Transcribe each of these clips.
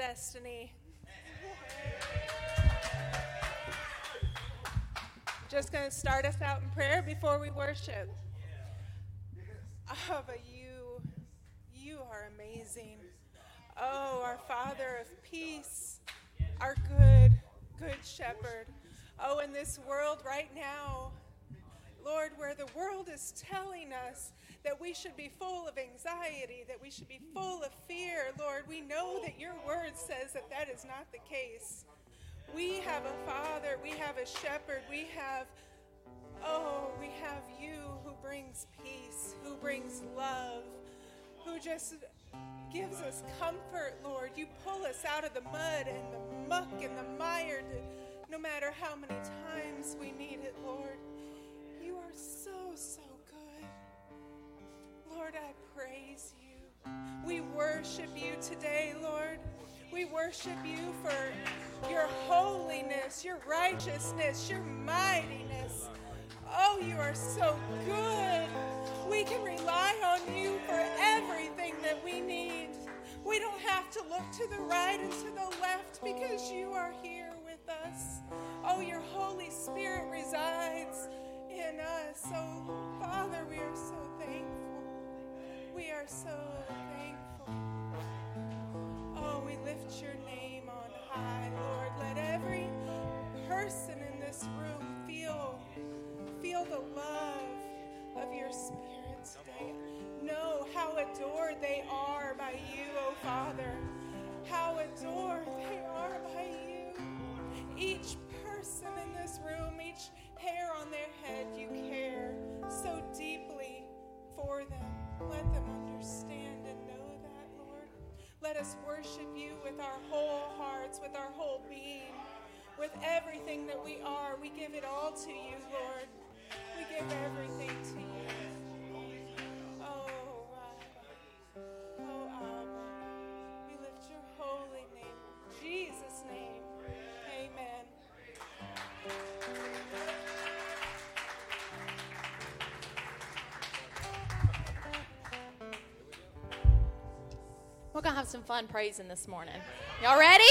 Destiny. Just going to start us out in prayer before we worship. Oh, but you, you are amazing. Oh, our Father of peace, our good, good shepherd. Oh, in this world right now, Lord, where the world is telling us that we should be full of anxiety, that we should be full of fear. Lord, we know that your word says that that is not the case. We have a father, we have a shepherd, we have, oh, we have you who brings peace, who brings love, who just gives us comfort, Lord. You pull us out of the mud and the muck and the mire, no matter how many times we need it, Lord. Worship you today, Lord. We worship you for your holiness, your righteousness, your mightiness. Oh, you are so good. We can rely on you for everything that we need. We don't have to look to the right and to the left because you are here with us. Oh, your Holy Spirit resides in us. Oh, Father, we are so thankful. We are so thankful. We lift your name on high, Lord. Let every person in this room feel feel the love of your spirit today. Know how adored they are by you, oh Father. How adored they are by you. Each person in this room, each hair on their head, you care so deeply for them. Let them understand and know. Let us worship you with our whole hearts, with our whole being, with everything that we are. We give it all to you, Lord. We give everything to you. We're going to have some fun praising this morning. Y'all ready?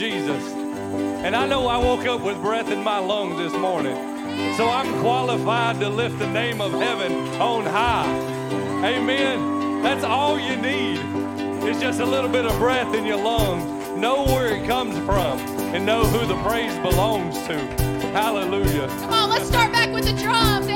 Jesus. And I know I woke up with breath in my lungs this morning. So I'm qualified to lift the name of heaven on high. Amen. That's all you need. It's just a little bit of breath in your lungs. Know where it comes from and know who the praise belongs to. Hallelujah. Come on, let's start back with the drums,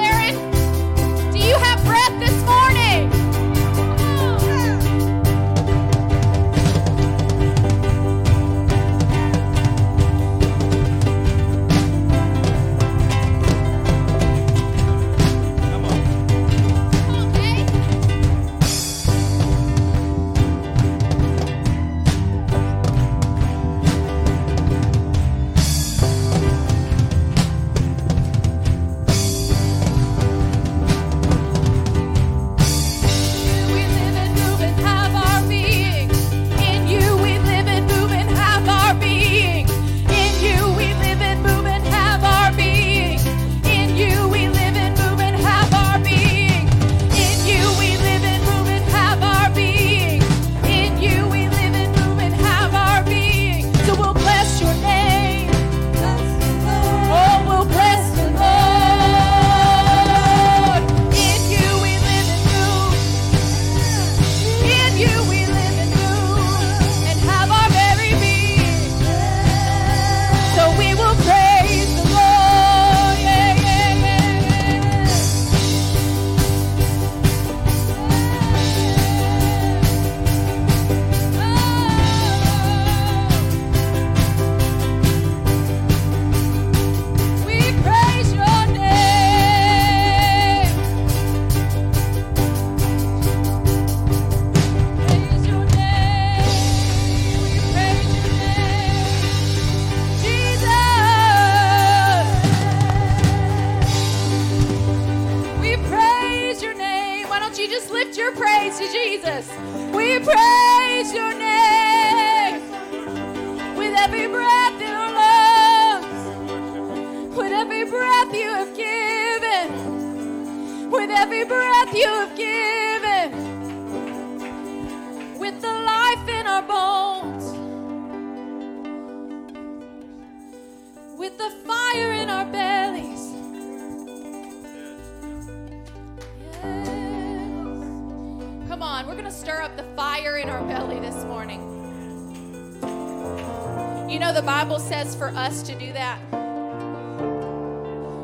says for us to do that.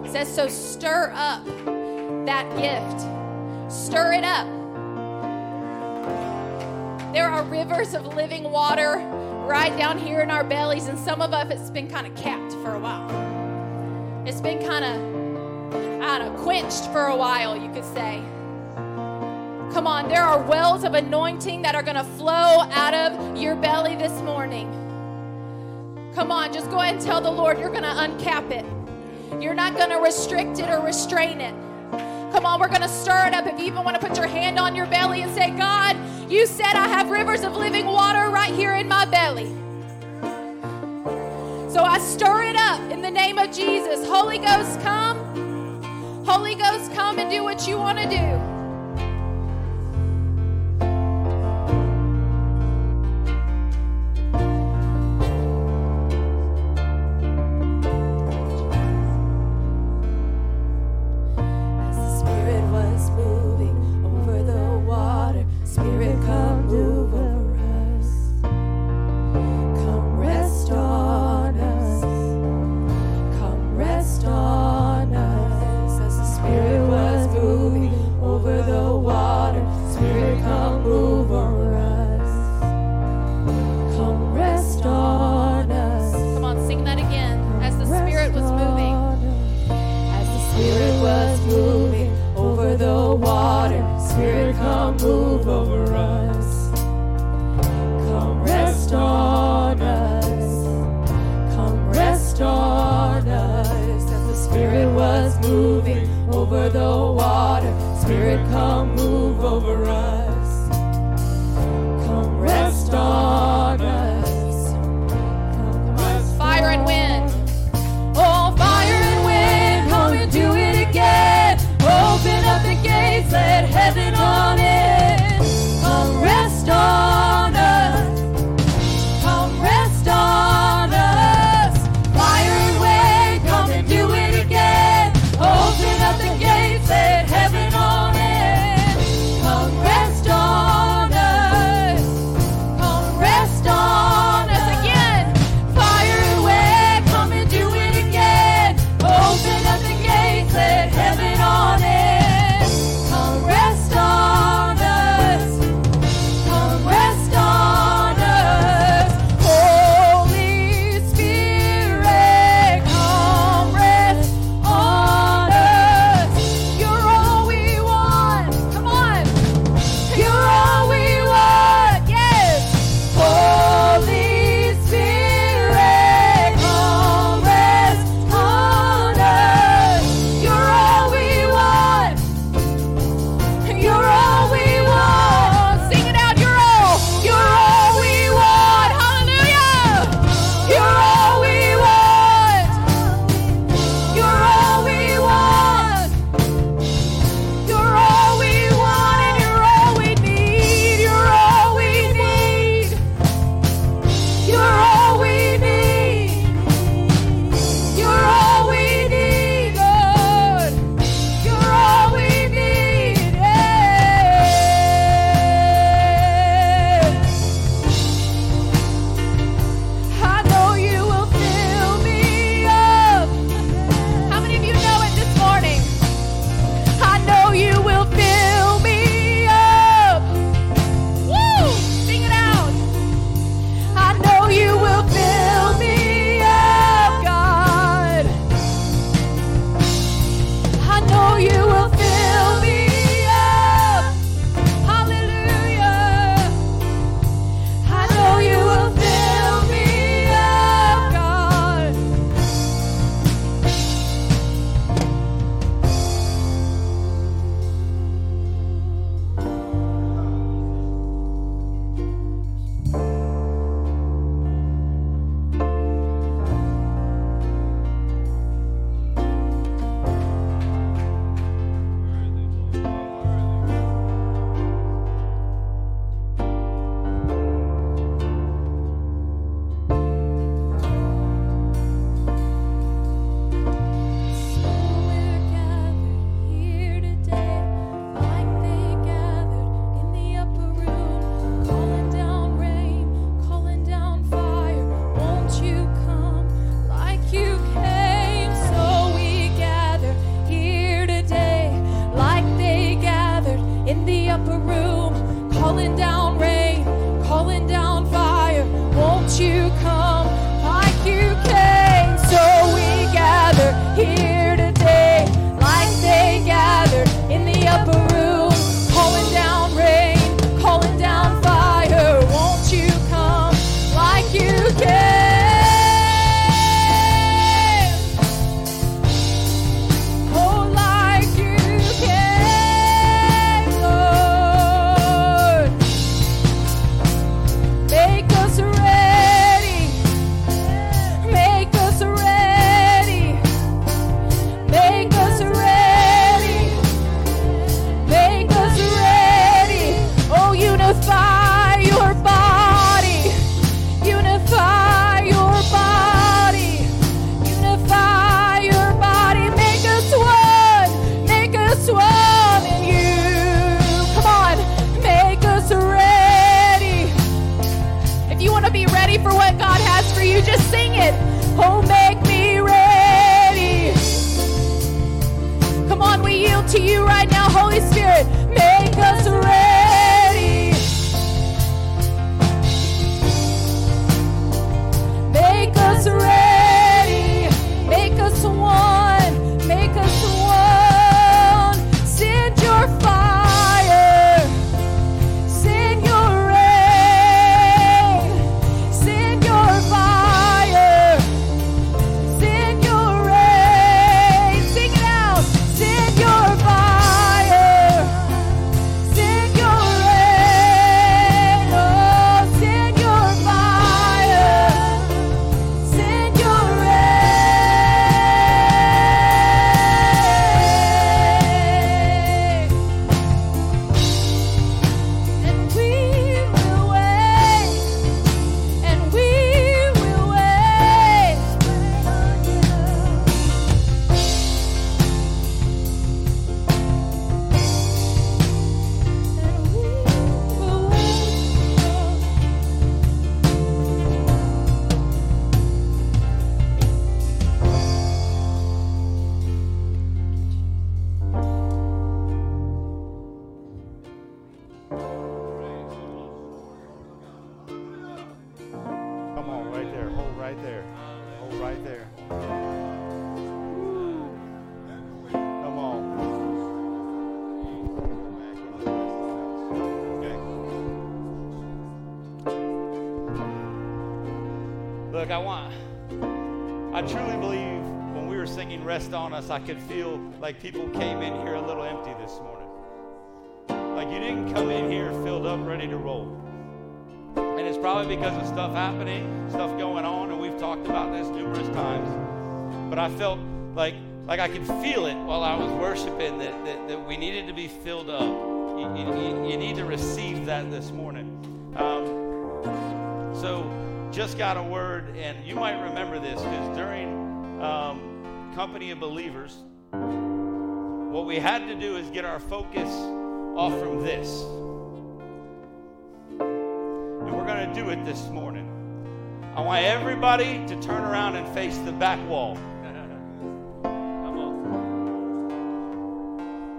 It says, so stir up that gift, stir it up. There are rivers of living water right down here in our bellies, and some of us it's been kind of capped for a while. It's been kind of, I don't know, quenched for a while, you could say. Come on, there are wells of anointing that are going to flow out of your belly this morning. Come on, just go ahead and tell the Lord you're going to uncap it. You're not going to restrict it or restrain it. Come on, we're going to stir it up. If you even want to put your hand on your belly and say, God, you said I have rivers of living water right here in my belly. So I stir it up in the name of Jesus. Holy Ghost, come. Holy Ghost, come and do what you want to do. I could feel like people came in here a little empty this morning. Like you didn't come in here filled up, ready to roll. And it's probably because of stuff happening, stuff going on, and we've talked about this numerous times. But I felt like like I could feel it while I was worshiping that, that, that we needed to be filled up. You, you, you need to receive that this morning. Um, so just got a word, and you might remember this because during um, Company of Believers, what we had to do is get our focus off from this. And we're going to do it this morning. I want everybody to turn around and face the back wall. Come on.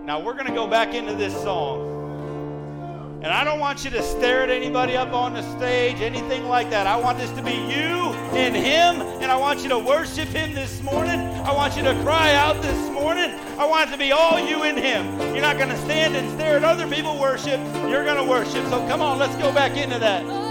Now we're going to go back into this song. And I don't want you to stare at anybody up on the stage, anything like that. I want this to be you and Him, and I want you to worship Him this morning. I want you to cry out this morning. I want it to be all you and Him. You're not going to stand and stare at other people worship. You're going to worship. So come on, let's go back into that.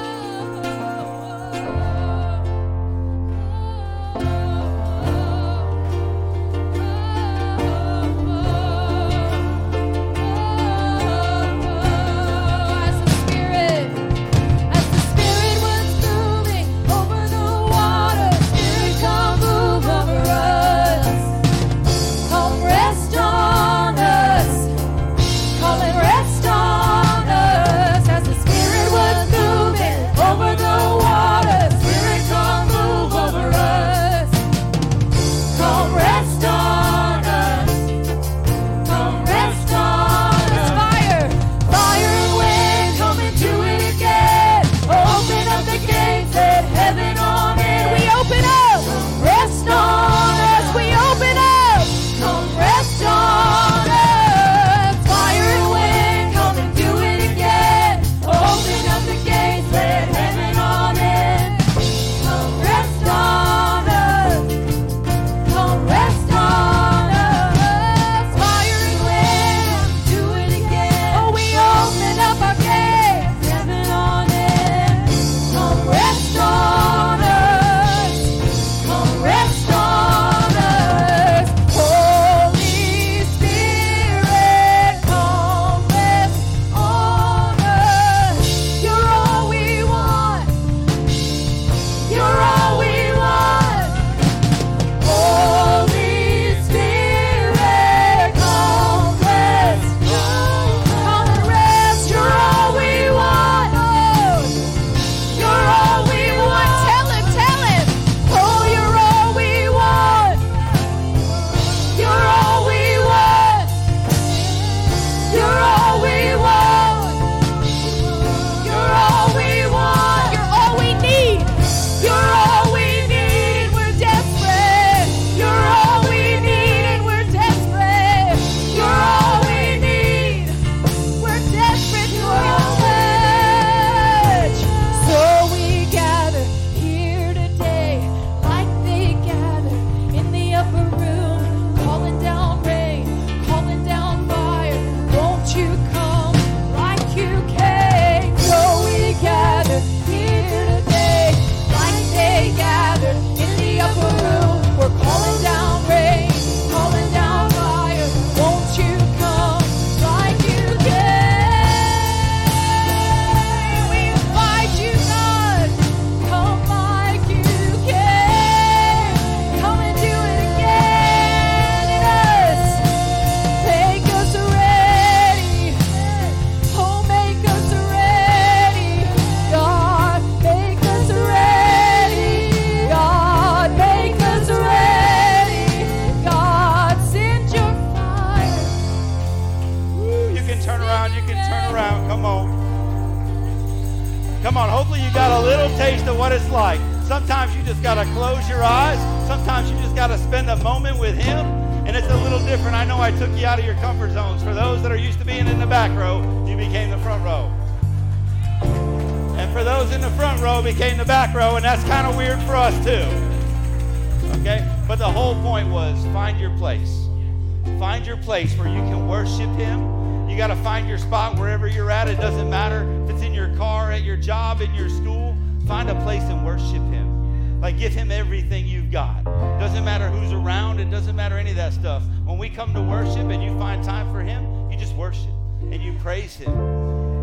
worship and you find time for Him, you just worship and you praise Him.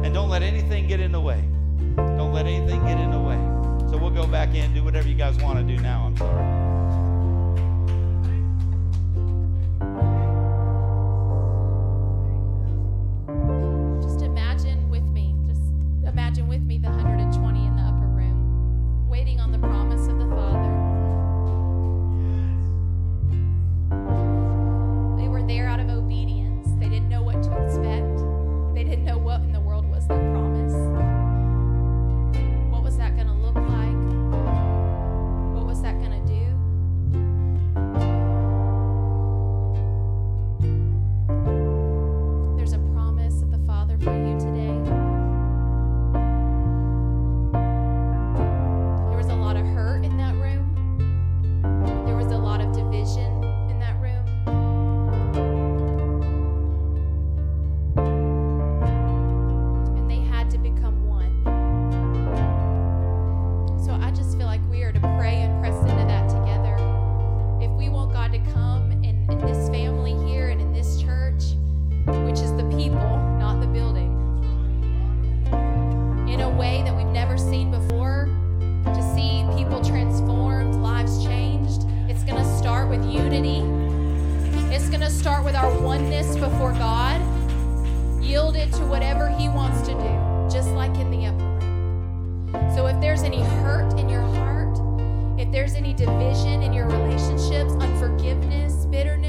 And don't let anything get in the way. Don't let anything get in the way. So we'll go back in, do whatever you guys want to do now. just going to start with our oneness before God, yielded to whatever He wants to do, just like in the upper room. So if there's any hurt in your heart, if there's any division in your relationships, unforgiveness, bitterness,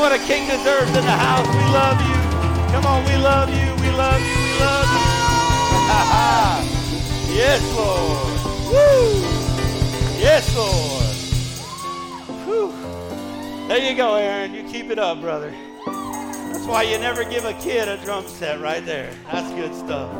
what a king deserves in the house. We love you. Come on, we love you. We love you. We love you. yes, Lord. Woo. Yes, Lord. Whew. There you go, Aaron. You keep it up, brother. That's why you never give a kid a drum set right there. That's good stuff.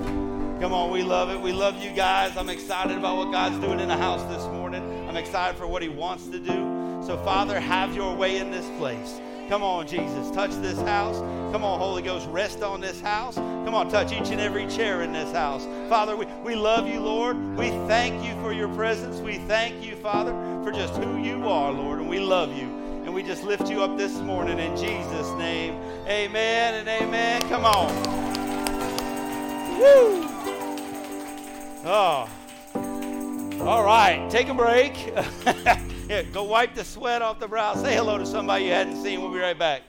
Come on, we love it. We love you guys. I'm excited about what God's doing in the house this morning. I'm excited for what He wants to do. So, Father, have your way in this place. Come on, Jesus. Touch this house. Come on, Holy Ghost. Rest on this house. Come on, touch each and every chair in this house. Father, we, we love you, Lord. We thank you for your presence. We thank you, Father, for just who you are, Lord. And we love you. And we just lift you up this morning in Jesus' name. Amen and amen. Come on. Woo. Oh. All right. Take a break. Go wipe the sweat off the brow. Say hello to somebody you hadn't seen. We'll be right back.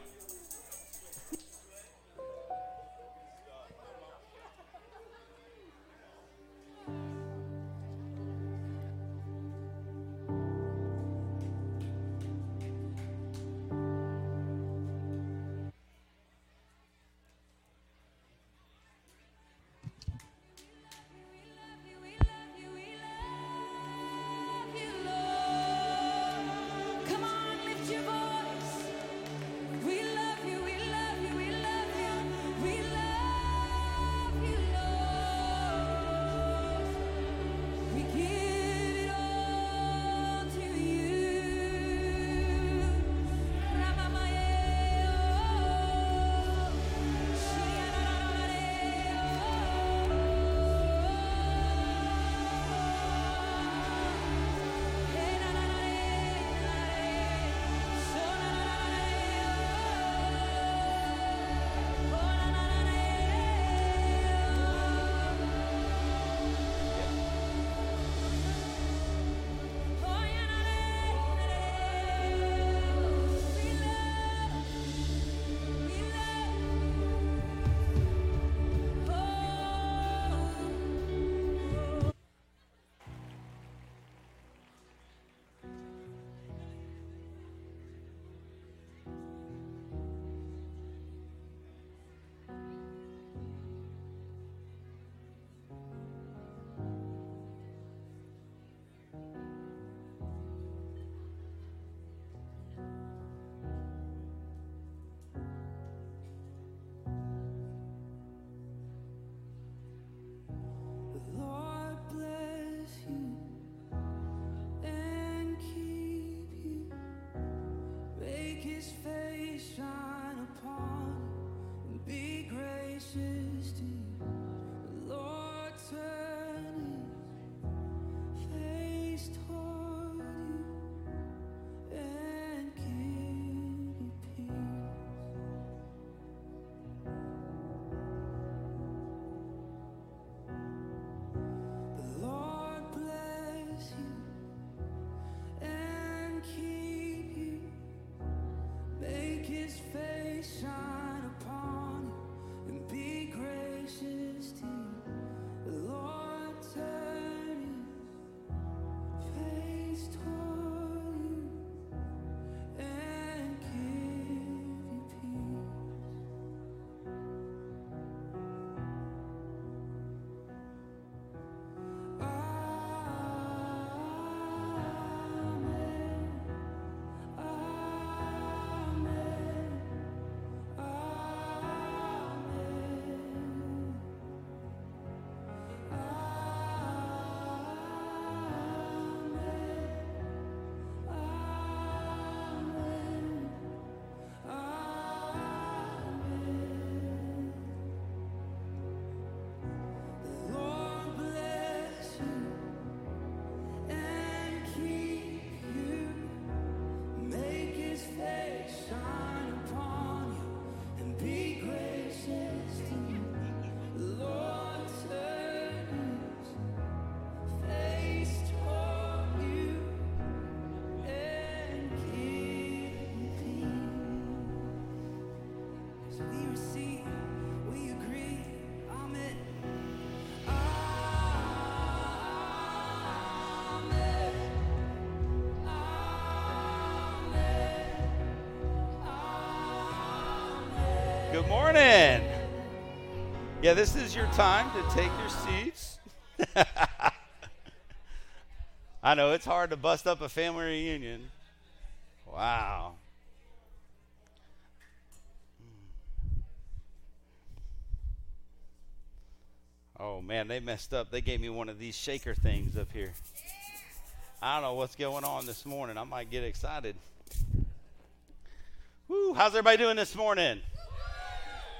his face shine. Yeah, this is your time to take your seats. I know it's hard to bust up a family reunion. Wow. Oh man, they messed up. They gave me one of these shaker things up here. I don't know what's going on this morning. I might get excited. Woo, how's everybody doing this morning?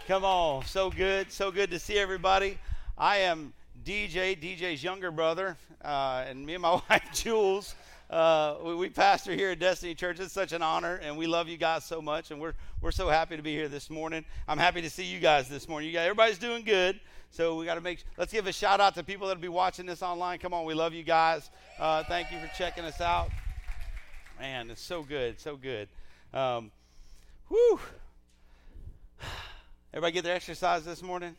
Come on, so good, so good to see everybody. I am DJ, DJ's younger brother, uh, and me and my wife Jules. Uh, we, we, pastor here at Destiny Church. It's such an honor, and we love you guys so much, and we're we're so happy to be here this morning. I'm happy to see you guys this morning. You guys, everybody's doing good, so we got to make. Let's give a shout out to people that'll be watching this online. Come on, we love you guys. Uh, thank you for checking us out. Man, it's so good, so good. Um. Everybody get their exercise this morning?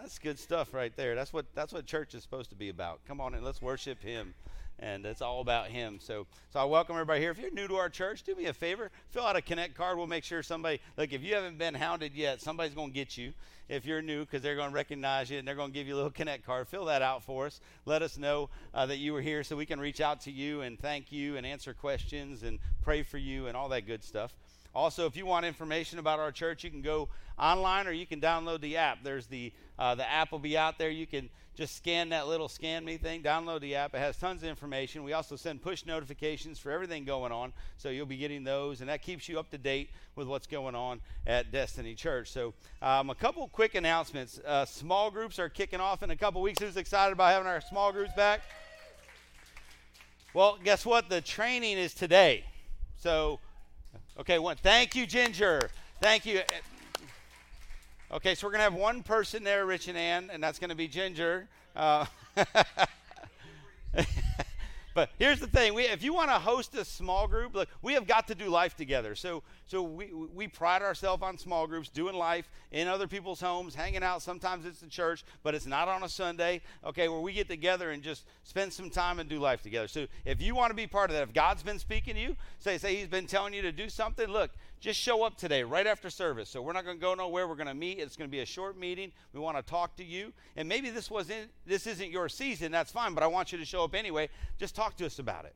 That's good stuff right there. That's what that's what church is supposed to be about. Come on and let's worship him. And it's all about him. So so I welcome everybody here. If you're new to our church, do me a favor. Fill out a connect card. We'll make sure somebody like if you haven't been hounded yet, somebody's gonna get you if you're new because they're going to recognize you and they're going to give you a little connect card. Fill that out for us. Let us know uh, that you were here so we can reach out to you and thank you and answer questions and pray for you and all that good stuff. Also, if you want information about our church, you can go online or you can download the app. There's the uh, the app will be out there. You can just scan that little scan me thing, download the app. It has tons of information. We also send push notifications for everything going on, so you'll be getting those, and that keeps you up to date with what's going on at Destiny Church. So, um, a couple quick announcements. Uh, small groups are kicking off in a couple weeks. Who's excited about having our small groups back? Well, guess what? The training is today. So Okay, one. Thank you, Ginger. Thank you. Okay, so we're going to have one person there, Rich and Ann, and that's going to be Ginger. Uh, but here's the thing: we, if you want to host a small group, look, we have got to do life together. So, so we we pride ourselves on small groups, doing life in other people's homes, hanging out. Sometimes it's the church, but it's not on a Sunday. Okay, where we get together and just spend some time and do life together. So, if you want to be part of that, if God's been speaking to you, say say He's been telling you to do something, look, just show up today, right after service. So we're not going to go nowhere. We're going to meet. It's going to be a short meeting. We want to talk to you. And maybe this wasn't this isn't your season. That's fine. But I want you to show up anyway. Just talk to us about it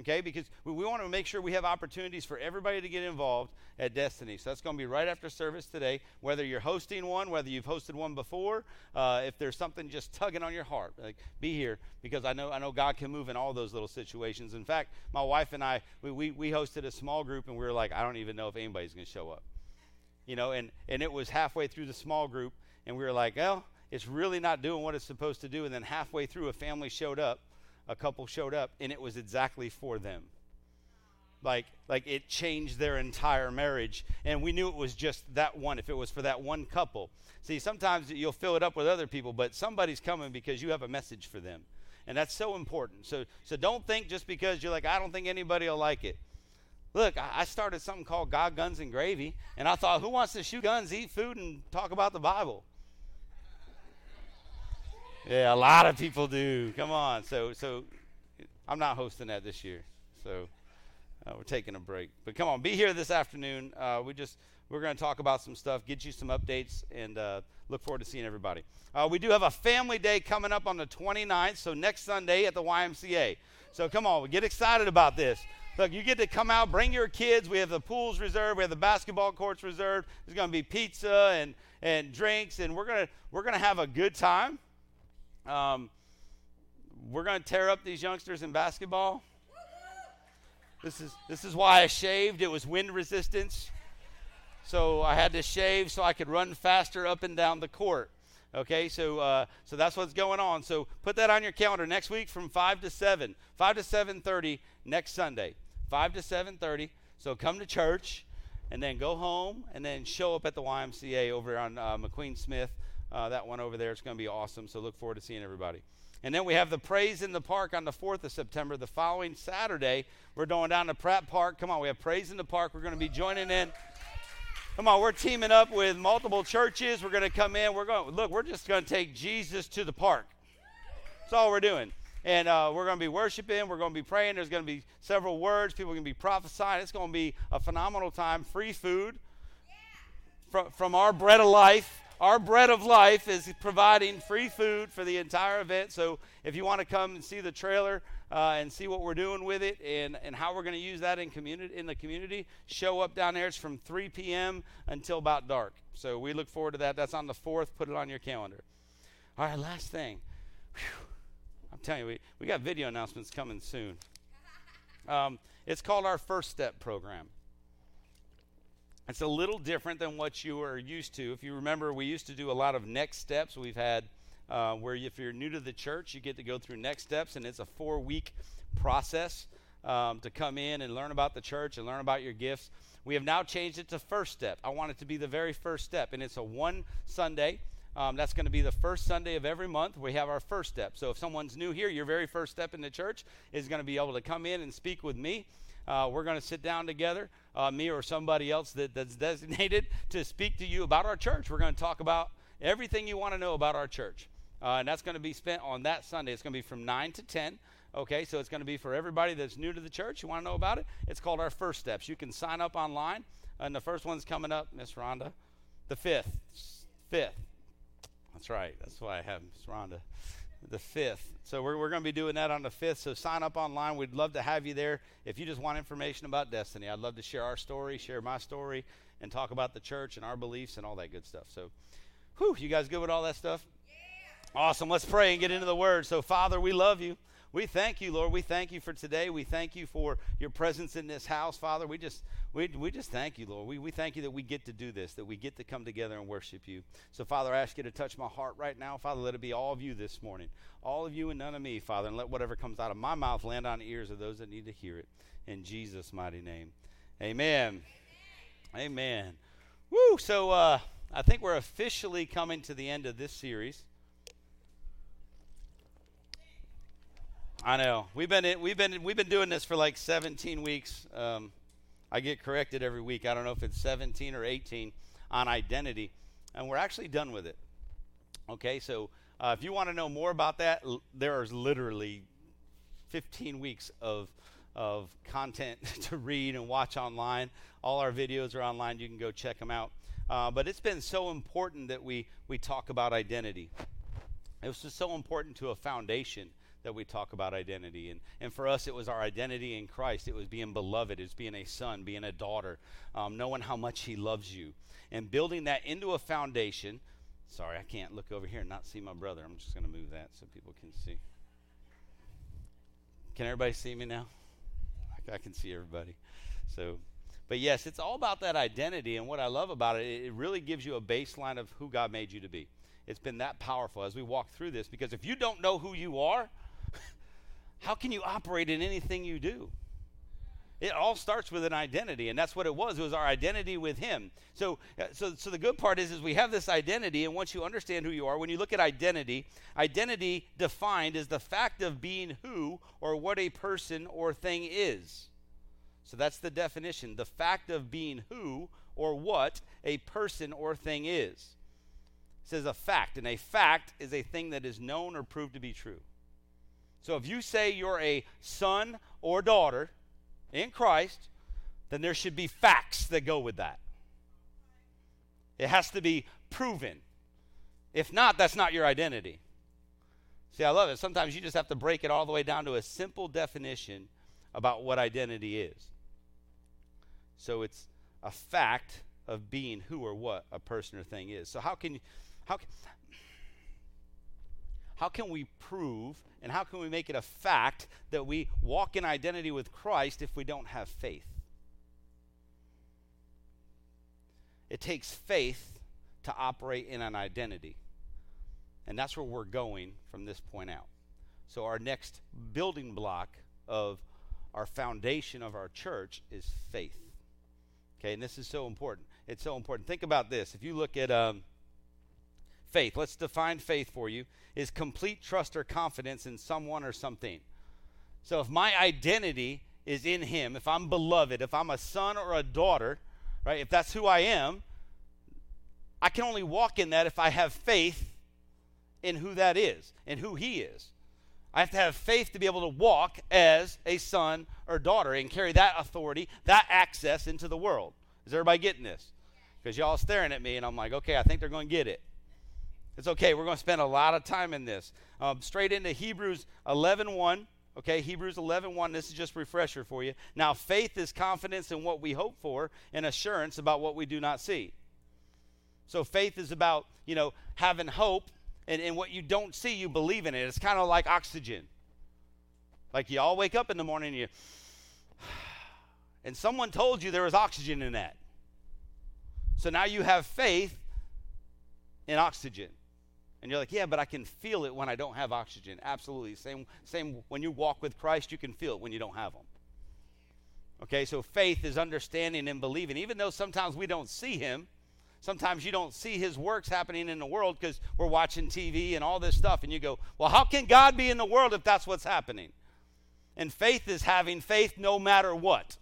okay? Because we, we want to make sure we have opportunities for everybody to get involved at Destiny. So that's going to be right after service today. Whether you're hosting one, whether you've hosted one before, uh, if there's something just tugging on your heart, like be here because I know I know God can move in all those little situations. In fact, my wife and I we, we, we hosted a small group and we were like, I don't even know if anybody's going to show up, you know. And and it was halfway through the small group and we were like, well, it's really not doing what it's supposed to do. And then halfway through, a family showed up a couple showed up and it was exactly for them. Like like it changed their entire marriage and we knew it was just that one if it was for that one couple. See sometimes you'll fill it up with other people but somebody's coming because you have a message for them and that's so important. So so don't think just because you're like i don't think anybody will like it. Look i started something called god guns and gravy and i thought who wants to shoot guns eat food and talk about the bible yeah, a lot of people do. Come on. So, so I'm not hosting that this year. So uh, we're taking a break. But come on, be here this afternoon. Uh, we just we're going to talk about some stuff, get you some updates, and uh, look forward to seeing everybody. Uh, we do have a family day coming up on the 29th, so next Sunday at the YMCA. So come on, get excited about this. Look, you get to come out, bring your kids. We have the pools reserved, we have the basketball courts reserved. There's going to be pizza and and drinks, and we're gonna we're gonna have a good time. Um, we're going to tear up these youngsters in basketball. This is this is why I shaved. It was wind resistance, so I had to shave so I could run faster up and down the court. Okay, so uh, so that's what's going on. So put that on your calendar next week from five to seven, five to seven thirty next Sunday, five to seven thirty. So come to church, and then go home, and then show up at the YMCA over on uh, McQueen Smith uh, that one over there. It's going to be awesome. So look forward to seeing everybody. And then we have the Praise in the Park on the 4th of September. The following Saturday, we're going down to Pratt Park. Come on, we have Praise in the Park. We're going to be joining in. Come on, we're teaming up with multiple churches. We're going to come in. We're going, look, we're just going to take Jesus to the park. That's all we're doing. And uh, we're going to be worshiping. We're going to be praying. There's going to be several words. People are going to be prophesying. It's going to be a phenomenal time. Free food from, from our bread of life. Our bread of life is providing free food for the entire event. So if you want to come and see the trailer uh, and see what we're doing with it and, and how we're going to use that in community in the community, show up down there. It's from 3 p.m. until about dark. So we look forward to that. That's on the 4th. Put it on your calendar. All right, last thing. Whew. I'm telling you, we, we got video announcements coming soon. Um, it's called our First Step program. It's a little different than what you are used to. If you remember, we used to do a lot of next steps. We've had uh, where if you're new to the church, you get to go through next steps, and it's a four week process um, to come in and learn about the church and learn about your gifts. We have now changed it to first step. I want it to be the very first step, and it's a one Sunday. Um, that's going to be the first Sunday of every month. We have our first step. So if someone's new here, your very first step in the church is going to be able to come in and speak with me. Uh, we're going to sit down together, uh, me or somebody else that, that's designated to speak to you about our church. We're going to talk about everything you want to know about our church. Uh, and that's going to be spent on that Sunday. It's going to be from 9 to 10. Okay, so it's going to be for everybody that's new to the church. You want to know about it? It's called our First Steps. You can sign up online. And the first one's coming up, Miss Rhonda. The fifth. Fifth. That's right. That's why I have Miss Rhonda the 5th. So we're, we're going to be doing that on the 5th. So sign up online. We'd love to have you there. If you just want information about Destiny, I'd love to share our story, share my story, and talk about the church and our beliefs and all that good stuff. So, whew, you guys good with all that stuff? Yeah. Awesome. Let's pray and get into the word. So, Father, we love you. We thank you, Lord. We thank you for today. We thank you for your presence in this house, Father. We just we, we just thank you, Lord. We, we thank you that we get to do this, that we get to come together and worship you. So, Father, I ask you to touch my heart right now. Father, let it be all of you this morning. All of you and none of me, Father. And let whatever comes out of my mouth land on the ears of those that need to hear it. In Jesus' mighty name. Amen. Amen. Amen. Woo! So, uh, I think we're officially coming to the end of this series. I know we've been we've been we've been doing this for like 17 weeks. Um, I get corrected every week. I don't know if it's 17 or 18 on identity, and we're actually done with it. Okay, so uh, if you want to know more about that, l- there is literally 15 weeks of of content to read and watch online. All our videos are online. You can go check them out. Uh, but it's been so important that we we talk about identity. It was just so important to a foundation that we talk about identity. And, and for us, it was our identity in Christ. It was being beloved, it was being a son, being a daughter, um, knowing how much He loves you, and building that into a foundation. Sorry, I can't look over here and not see my brother. I'm just going to move that so people can see. Can everybody see me now? I, I can see everybody. So, but yes, it's all about that identity. And what I love about it, it really gives you a baseline of who God made you to be. It's been that powerful as we walk through this because if you don't know who you are, how can you operate in anything you do? It all starts with an identity, and that's what it was. It was our identity with Him. So, uh, so, so the good part is, is we have this identity, and once you understand who you are, when you look at identity, identity defined is the fact of being who or what a person or thing is. So that's the definition: the fact of being who or what a person or thing is. It says a fact, and a fact is a thing that is known or proved to be true. So if you say you're a son or daughter in Christ, then there should be facts that go with that. It has to be proven. If not, that's not your identity. See, I love it. Sometimes you just have to break it all the way down to a simple definition about what identity is. So it's a fact of being who or what a person or thing is. So how can you how how can we prove and how can we make it a fact that we walk in identity with Christ if we don't have faith? It takes faith to operate in an identity. And that's where we're going from this point out. So, our next building block of our foundation of our church is faith. Okay, and this is so important. It's so important. Think about this. If you look at um, faith, let's define faith for you, is complete trust or confidence in someone or something. So if my identity is in Him, if I'm beloved, if I'm a son or a daughter, right, if that's who I am, I can only walk in that if I have faith in who that is and who He is. I have to have faith to be able to walk as a son or daughter and carry that authority, that access into the world. Is everybody getting this? because y'all staring at me, and I'm like, okay, I think they're going to get it. It's okay. We're going to spend a lot of time in this. Um, straight into Hebrews 11 1. Okay, Hebrews 11 1. This is just refresher for you. Now, faith is confidence in what we hope for and assurance about what we do not see. So, faith is about, you know, having hope, and, and what you don't see, you believe in it. It's kind of like oxygen. Like you all wake up in the morning and you, and someone told you there was oxygen in that. So now you have faith in oxygen. And you're like, yeah, but I can feel it when I don't have oxygen. Absolutely. Same, same when you walk with Christ, you can feel it when you don't have Him. Okay, so faith is understanding and believing. Even though sometimes we don't see Him, sometimes you don't see His works happening in the world because we're watching TV and all this stuff, and you go, well, how can God be in the world if that's what's happening? And faith is having faith no matter what,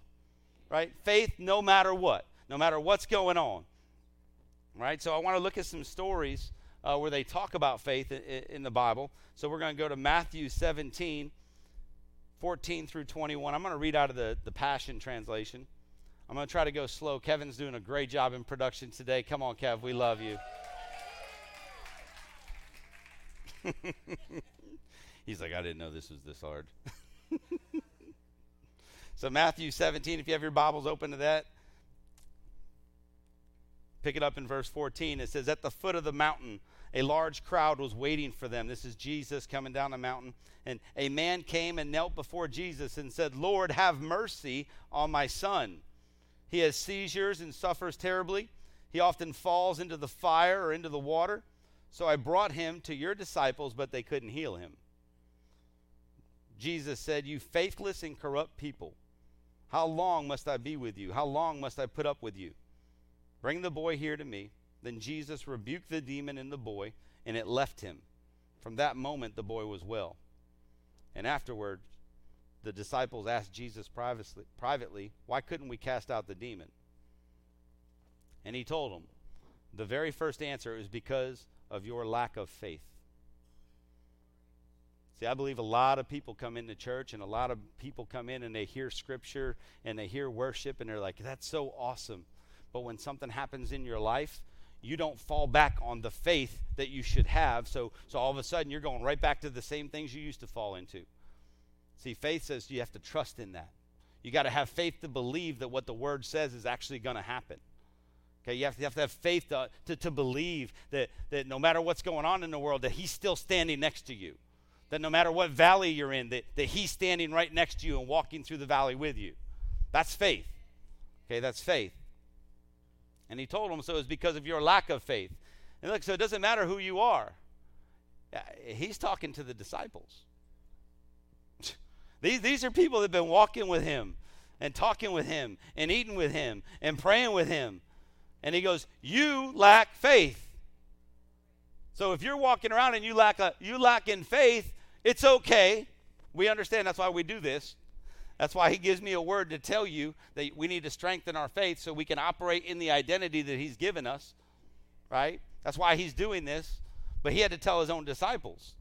right? Faith no matter what, no matter what's going on, right? So I want to look at some stories uh, where they talk about faith in, in the Bible. So we're going to go to Matthew 17, 14 through 21. I'm going to read out of the, the Passion Translation. I'm going to try to go slow. Kevin's doing a great job in production today. Come on, Kev. We love you. He's like, I didn't know this was this hard. so, Matthew 17, if you have your Bibles open to that, pick it up in verse 14. It says, At the foot of the mountain, a large crowd was waiting for them. This is Jesus coming down the mountain. And a man came and knelt before Jesus and said, Lord, have mercy on my son. He has seizures and suffers terribly. He often falls into the fire or into the water. So I brought him to your disciples, but they couldn't heal him. Jesus said, You faithless and corrupt people, how long must I be with you? How long must I put up with you? Bring the boy here to me. Then Jesus rebuked the demon in the boy, and it left him. From that moment, the boy was well. And afterward, the disciples asked Jesus privately, Why couldn't we cast out the demon? And he told them, The very first answer is because of your lack of faith. See, I believe a lot of people come into church and a lot of people come in and they hear scripture and they hear worship and they're like, that's so awesome. But when something happens in your life, you don't fall back on the faith that you should have. So, so all of a sudden, you're going right back to the same things you used to fall into. See, faith says you have to trust in that. You got to have faith to believe that what the word says is actually going to happen. Okay, you have to, you have to have faith to, to, to believe that, that no matter what's going on in the world, that he's still standing next to you that no matter what valley you're in, that, that He's standing right next to you and walking through the valley with you. That's faith. Okay, that's faith. And He told them so it's because of your lack of faith. And look, so it doesn't matter who you are. He's talking to the disciples. these, these are people that have been walking with Him and talking with Him and eating with Him and praying with Him. And He goes, You lack faith. So if you're walking around and you lack a, you lack in faith, it's okay. We understand that's why we do this. That's why he gives me a word to tell you that we need to strengthen our faith so we can operate in the identity that he's given us. Right? That's why he's doing this. But he had to tell his own disciples.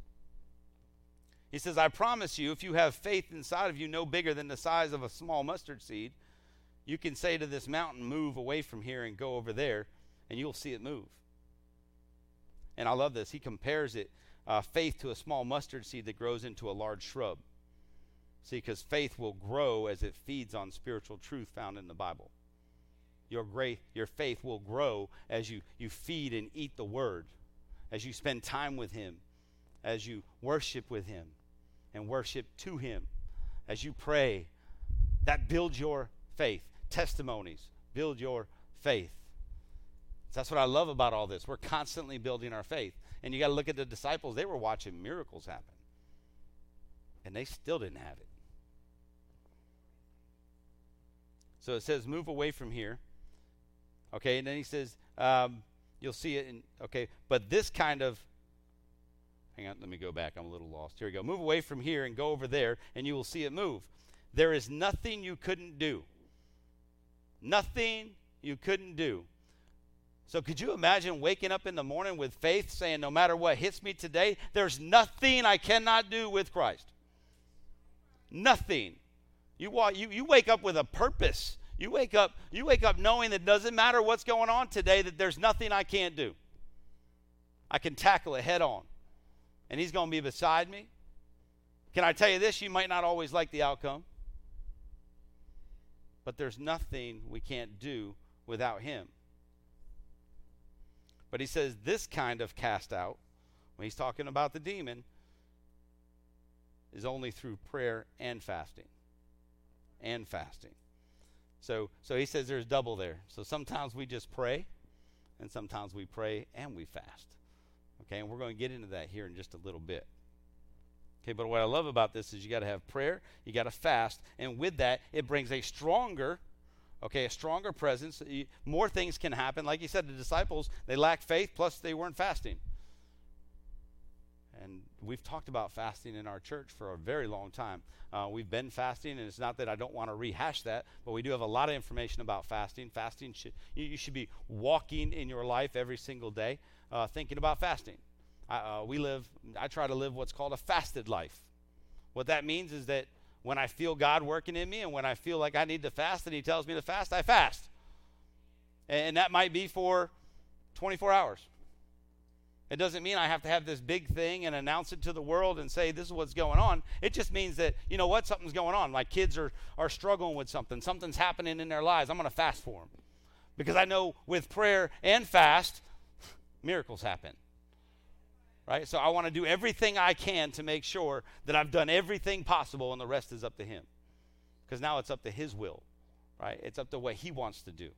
He says, I promise you, if you have faith inside of you no bigger than the size of a small mustard seed, you can say to this mountain, Move away from here and go over there, and you'll see it move. And I love this. He compares it uh, faith to a small mustard seed that grows into a large shrub. See, because faith will grow as it feeds on spiritual truth found in the Bible. Your, great, your faith will grow as you, you feed and eat the Word, as you spend time with Him, as you worship with Him and worship to Him, as you pray. That builds your faith. Testimonies build your faith. That's what I love about all this. We're constantly building our faith. And you got to look at the disciples, they were watching miracles happen. And they still didn't have it. So it says, move away from here. Okay, and then he says, um, you'll see it in, okay, but this kind of, hang on, let me go back. I'm a little lost. Here we go. Move away from here and go over there, and you will see it move. There is nothing you couldn't do. Nothing you couldn't do. So, could you imagine waking up in the morning with faith saying, No matter what hits me today, there's nothing I cannot do with Christ? Nothing. You, walk, you, you wake up with a purpose. You wake up, you wake up knowing that it doesn't matter what's going on today, that there's nothing I can't do. I can tackle it head on. And he's going to be beside me. Can I tell you this? You might not always like the outcome. But there's nothing we can't do without him. But he says this kind of cast out, when he's talking about the demon, is only through prayer and fasting. And fasting. So, so he says there's double there. So sometimes we just pray, and sometimes we pray and we fast. Okay, and we're going to get into that here in just a little bit. Okay, but what I love about this is you got to have prayer, you got to fast, and with that, it brings a stronger, okay, a stronger presence. More things can happen. Like you said, the disciples, they lacked faith, plus they weren't fasting. We've talked about fasting in our church for a very long time. Uh, we've been fasting, and it's not that I don't want to rehash that, but we do have a lot of information about fasting. Fasting, should, you, you should be walking in your life every single day uh, thinking about fasting. I, uh, we live, I try to live what's called a fasted life. What that means is that when I feel God working in me and when I feel like I need to fast and He tells me to fast, I fast. And that might be for 24 hours. It doesn't mean I have to have this big thing and announce it to the world and say this is what's going on. It just means that, you know what, something's going on. My kids are, are struggling with something, something's happening in their lives. I'm going to fast for them. Because I know with prayer and fast, miracles happen. Right? So I want to do everything I can to make sure that I've done everything possible and the rest is up to Him. Because now it's up to His will. Right? It's up to what He wants to do.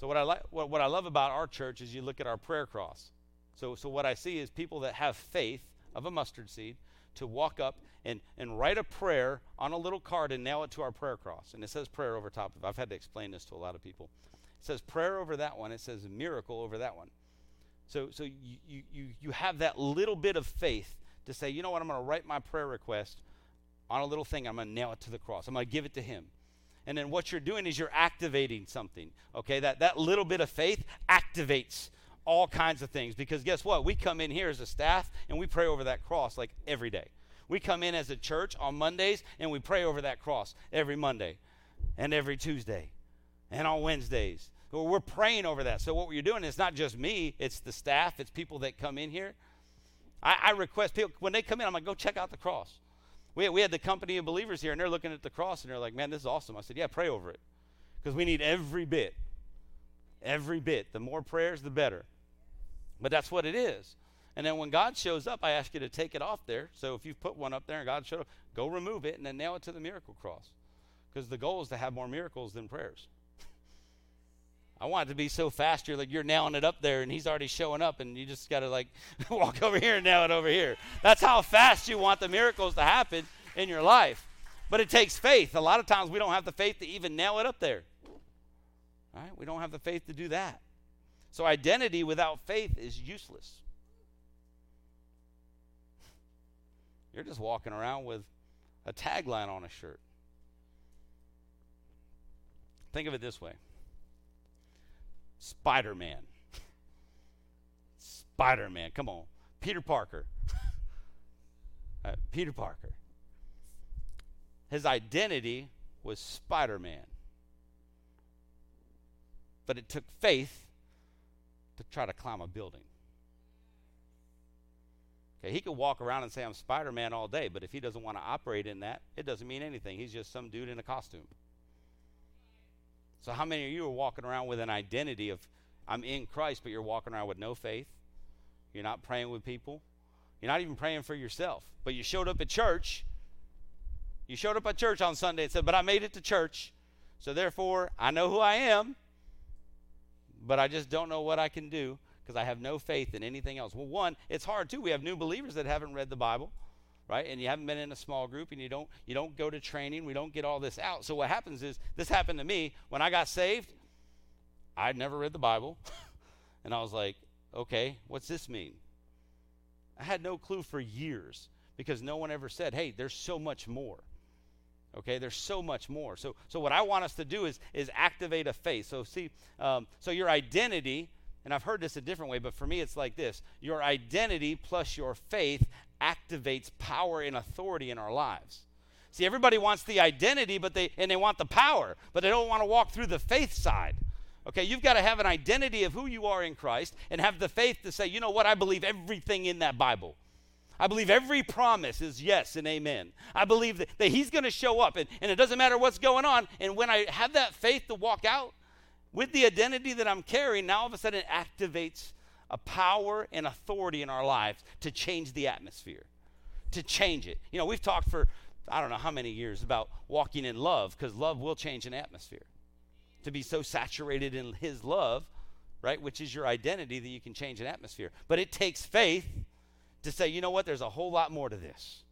So what I like what, what I love about our church is you look at our prayer cross. So so what I see is people that have faith of a mustard seed to walk up and, and write a prayer on a little card and nail it to our prayer cross. And it says prayer over top of it. I've had to explain this to a lot of people. It says prayer over that one. It says miracle over that one. So so you you you, you have that little bit of faith to say, you know what, I'm going to write my prayer request on a little thing. I'm going to nail it to the cross. I'm going to give it to him. And then what you're doing is you're activating something. Okay, that, that little bit of faith activates all kinds of things. Because guess what? We come in here as a staff and we pray over that cross like every day. We come in as a church on Mondays and we pray over that cross every Monday and every Tuesday and on Wednesdays. We're praying over that. So what you're doing is not just me, it's the staff, it's people that come in here. I, I request people, when they come in, I'm like, go check out the cross. We, we had the company of believers here, and they're looking at the cross, and they're like, man, this is awesome. I said, yeah, pray over it. Because we need every bit. Every bit. The more prayers, the better. But that's what it is. And then when God shows up, I ask you to take it off there. So if you've put one up there and God showed up, go remove it and then nail it to the miracle cross. Because the goal is to have more miracles than prayers. I want it to be so fast you're like you're nailing it up there and he's already showing up and you just got to like walk over here and nail it over here. That's how fast you want the miracles to happen in your life. But it takes faith. A lot of times we don't have the faith to even nail it up there. Right? We don't have the faith to do that. So identity without faith is useless. You're just walking around with a tagline on a shirt. Think of it this way Spider Man. Spider Man. Come on. Peter Parker. uh, Peter Parker. His identity was Spider Man. But it took faith to try to climb a building. Okay, he could walk around and say, I'm Spider Man all day, but if he doesn't want to operate in that, it doesn't mean anything. He's just some dude in a costume. So, how many of you are walking around with an identity of, I'm in Christ, but you're walking around with no faith? You're not praying with people. You're not even praying for yourself. But you showed up at church. You showed up at church on Sunday and said, But I made it to church. So, therefore, I know who I am, but I just don't know what I can do because I have no faith in anything else. Well, one, it's hard too. We have new believers that haven't read the Bible right? And you haven't been in a small group and you don't you don't go to training, we don't get all this out. So what happens is this happened to me when I got saved. I'd never read the Bible. and I was like, "Okay, what's this mean?" I had no clue for years because no one ever said, "Hey, there's so much more." Okay, there's so much more. So, so what I want us to do is is activate a faith. So, see, um, so your identity, and I've heard this a different way, but for me, it's like this: your identity plus your faith activates power and authority in our lives. See, everybody wants the identity, but they and they want the power, but they don't want to walk through the faith side. Okay, you've got to have an identity of who you are in Christ and have the faith to say, you know what, I believe everything in that Bible. I believe every promise is yes and amen. I believe that, that He's going to show up, and, and it doesn't matter what's going on. And when I have that faith to walk out with the identity that I'm carrying, now all of a sudden it activates a power and authority in our lives to change the atmosphere, to change it. You know, we've talked for I don't know how many years about walking in love because love will change an atmosphere. To be so saturated in His love, right, which is your identity, that you can change an atmosphere. But it takes faith to say, you know what, there's a whole lot more to this.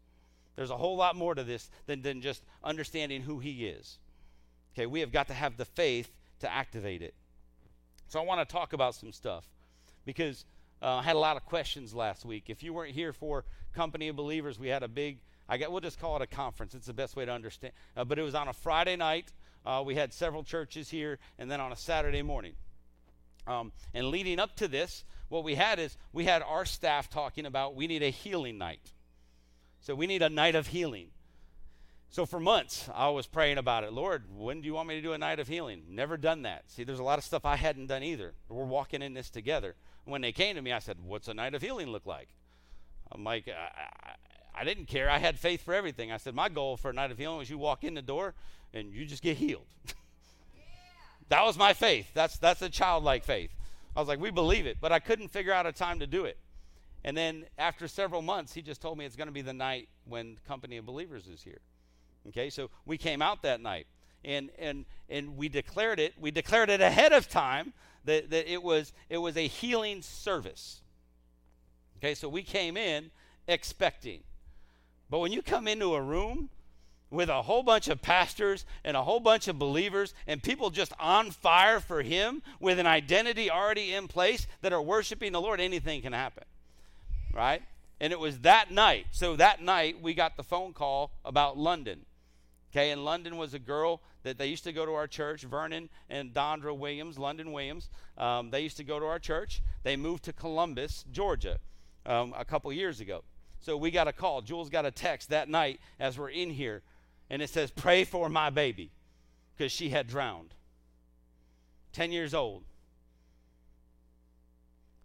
There's a whole lot more to this than, than just understanding who He is. Okay, we have got to have the faith to activate it. So I want to talk about some stuff because uh, I had a lot of questions last week. If you weren't here for Company of Believers, we had a big I get, we'll just call it a conference. It's the best way to understand. Uh, but it was on a Friday night. Uh, we had several churches here, and then on a Saturday morning. Um, and leading up to this, what we had is we had our staff talking about we need a healing night. So we need a night of healing. So for months, I was praying about it. Lord, when do you want me to do a night of healing? Never done that. See, there's a lot of stuff I hadn't done either. We're walking in this together. When they came to me, I said, What's a night of healing look like? I'm like, I, I didn't care. I had faith for everything. I said, my goal for a night of healing was you walk in the door and you just get healed. That was my faith. That's that's a childlike faith. I was like, we believe it, but I couldn't figure out a time to do it. And then after several months, he just told me it's going to be the night when Company of Believers is here. Okay, so we came out that night and and and we declared it. We declared it ahead of time that, that it was it was a healing service. Okay, so we came in expecting. But when you come into a room with a whole bunch of pastors and a whole bunch of believers and people just on fire for Him with an identity already in place that are worshiping the Lord, anything can happen. Right? And it was that night. So that night, we got the phone call about London. Okay, in London was a girl that they used to go to our church, Vernon and Dondra Williams, London Williams. Um, they used to go to our church. They moved to Columbus, Georgia, um, a couple years ago. So we got a call. Jules got a text that night as we're in here, and it says, Pray for my baby, because she had drowned. 10 years old.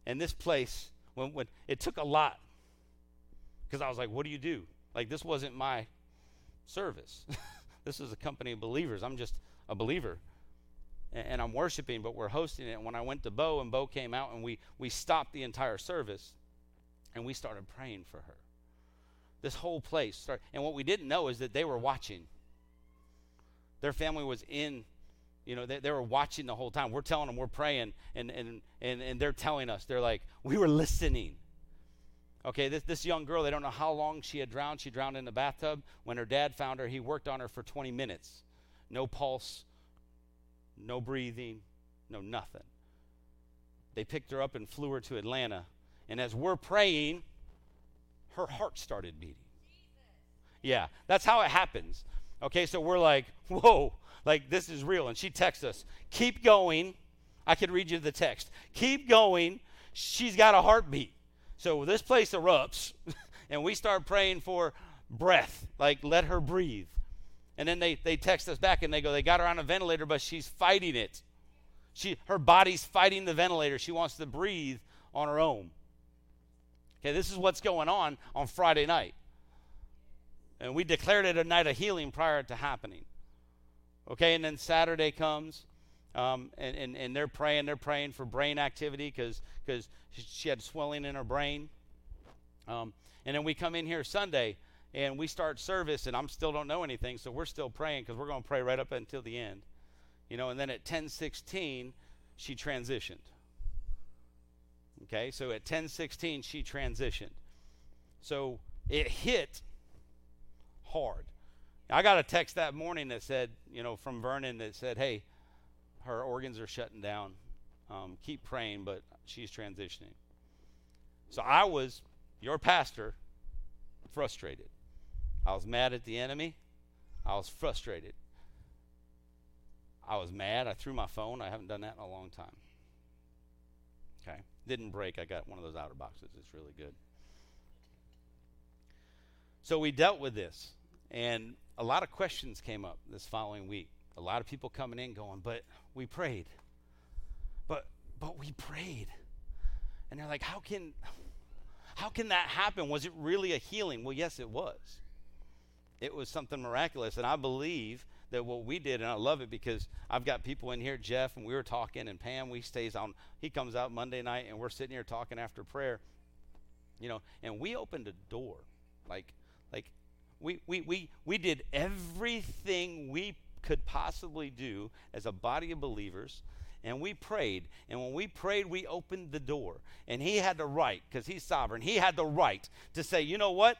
And this place, when, when it took a lot, because I was like, What do you do? Like, this wasn't my service. this is a company of believers. I'm just a believer. And, and I'm worshiping, but we're hosting it. And when I went to Bo, and Bo came out, and we, we stopped the entire service, and we started praying for her this whole place started. And what we didn't know is that they were watching. Their family was in, you know, they, they were watching the whole time. We're telling them we're praying, and, and, and, and they're telling us, they're like, we were listening. Okay, this, this young girl, they don't know how long she had drowned. She drowned in the bathtub. When her dad found her, he worked on her for 20 minutes. No pulse, no breathing, no nothing. They picked her up and flew her to Atlanta. And as we're praying, her heart started beating. Yeah, that's how it happens. Okay, so we're like, whoa, like this is real. And she texts us, keep going. I could read you the text. Keep going. She's got a heartbeat. So this place erupts, and we start praying for breath, like let her breathe. And then they, they text us back and they go, they got her on a ventilator, but she's fighting it. She, her body's fighting the ventilator. She wants to breathe on her own. Okay, this is what's going on on Friday night. And we declared it a night of healing prior to happening. Okay, and then Saturday comes, um, and, and, and they're praying. They're praying for brain activity because she had swelling in her brain. Um, and then we come in here Sunday and we start service, and I'm still don't know anything, so we're still praying because we're going to pray right up until the end. You know, and then at 10:16, she transitioned. Okay, so at 1016, she transitioned. So it hit hard. I got a text that morning that said, you know, from Vernon that said, hey, her organs are shutting down. Um, keep praying, but she's transitioning. So I was, your pastor, frustrated. I was mad at the enemy. I was frustrated. I was mad. I threw my phone. I haven't done that in a long time. Okay. Didn't break. I got one of those OtterBoxes. It's really good. So we dealt with this. And a lot of questions came up this following week. A lot of people coming in going, but we prayed. But but we prayed. And they're like, how can how can that happen? Was it really a healing? Well, yes, it was. It was something miraculous. And I believe that what we did, and I love it because I've got people in here, Jeff, and we were talking, and Pam, we stays on. He comes out Monday night, and we're sitting here talking after prayer, you know, and we opened a door, like, like, we we we we did everything we could possibly do as a body of believers and we prayed. And when we prayed, we opened the door. And he had the right, because he's sovereign, he had the right to say, you know what?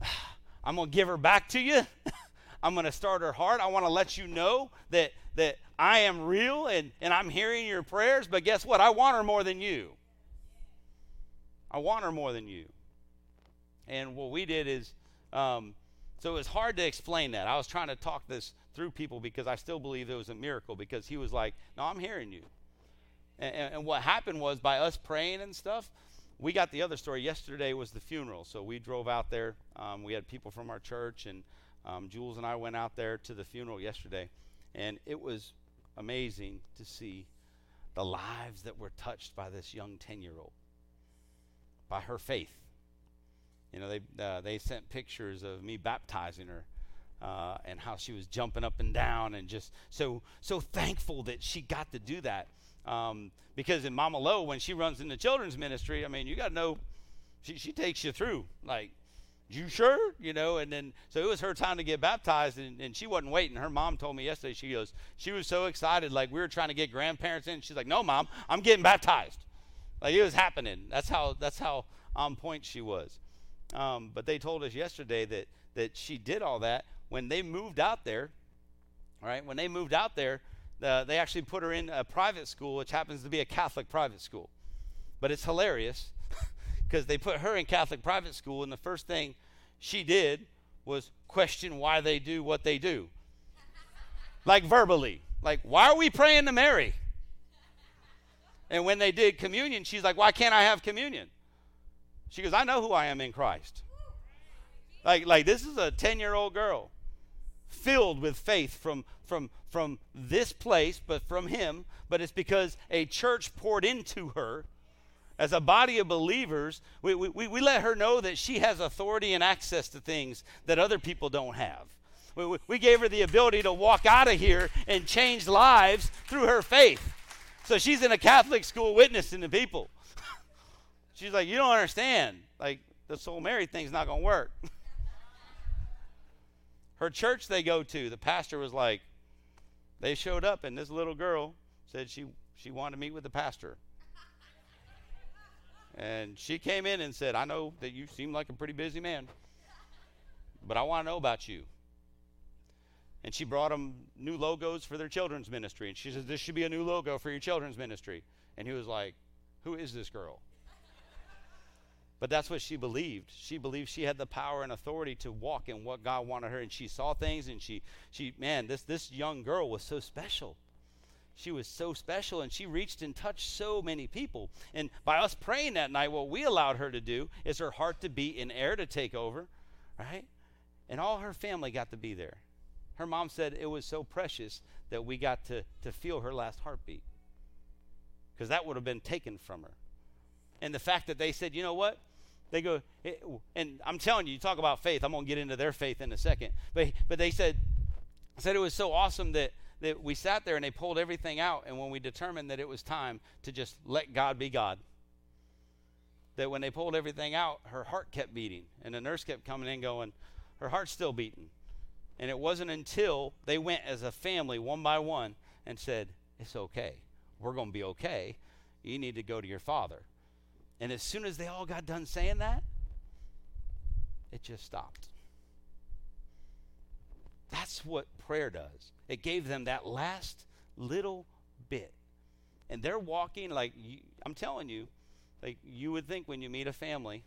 I'm going to give her back to you. I'm going to start her heart. I want to let you know that, that I am real and, and I'm hearing your prayers, but guess what? I want her more than you. I want her more than you. And what we did is, um, so it was hard to explain that. I was trying to talk this through people because I still believe it was a miracle because he was like, No, I'm hearing you. And, and, and, what happened was by us praying and stuff, we got the other story. Yesterday was the funeral. So we drove out there. Um, we had people from our church, and um, Jules and I went out there to the funeral yesterday. And it was amazing to see the lives that were touched by this young 10 year old, by her faith. You know, they, uh, they sent pictures of me baptizing her uh, and how she was jumping up and down and just so so thankful that she got to do that. Um, because in Mama Lo, when she runs in the children's ministry, I mean, you got to know she, she takes you through. Like, you sure? You know, and then so it was her time to get baptized, and, and she wasn't waiting. Her mom told me yesterday, she goes, she was so excited, like we were trying to get grandparents in. She's like, no, mom, I'm getting baptized. Like it was happening. That's how that's how on point she was. Um, but they told us yesterday that that she did all that when they moved out there, right? When they moved out there, uh, they actually put her in a private school, which happens to be a Catholic private school. But it's hilarious because they put her in Catholic private school, and the first thing she did was question why they do what they do. like verbally. Like, why are we praying to Mary? And when they did communion, she's like, why can't I have communion? She goes, I know who I am in Christ. Like, like this is a 10 year old girl filled with faith from, from, from this place, but from him. But it's because a church poured into her. As a body of believers, we, we, we let her know that she has authority and access to things that other people don't have. We, we gave her the ability to walk out of here and change lives through her faith. So she's in a Catholic school witnessing to people. she's like, You don't understand. Like, the soul Mary thing's not going to work. her church they go to, the pastor was like, they showed up, and this little girl said she, she wanted to meet with the pastor. And she came in and said, I know that you seem like a pretty busy man, but I want to know about you. And she brought them new logos for their children's ministry. And she says, This should be a new logo for your children's ministry. And he was like, Who is this girl? But that's what she believed. She believed she had the power and authority to walk in what God wanted her. And she saw things and she, she man, this, this young girl was so special. She was so special and she reached and touched so many people. And by us praying that night, what we allowed her to do is her heart to beat in air to take over, right? And all her family got to be there. Her mom said it was so precious that we got to, to feel her last heartbeat because that would have been taken from her. And the fact that they said, you know what? They go, and I'm telling you, you talk about faith. I'm going to get into their faith in a second. But, but they said, said it was so awesome that, that we sat there and they pulled everything out. And when we determined that it was time to just let God be God, that when they pulled everything out, her heart kept beating. And the nurse kept coming in going, her heart's still beating. And it wasn't until they went as a family, one by one, and said, It's okay. We're going to be okay. You need to go to your father. And as soon as they all got done saying that, it just stopped. That's what prayer does. It gave them that last little bit. And they're walking like, you, I'm telling you, like you would think when you meet a family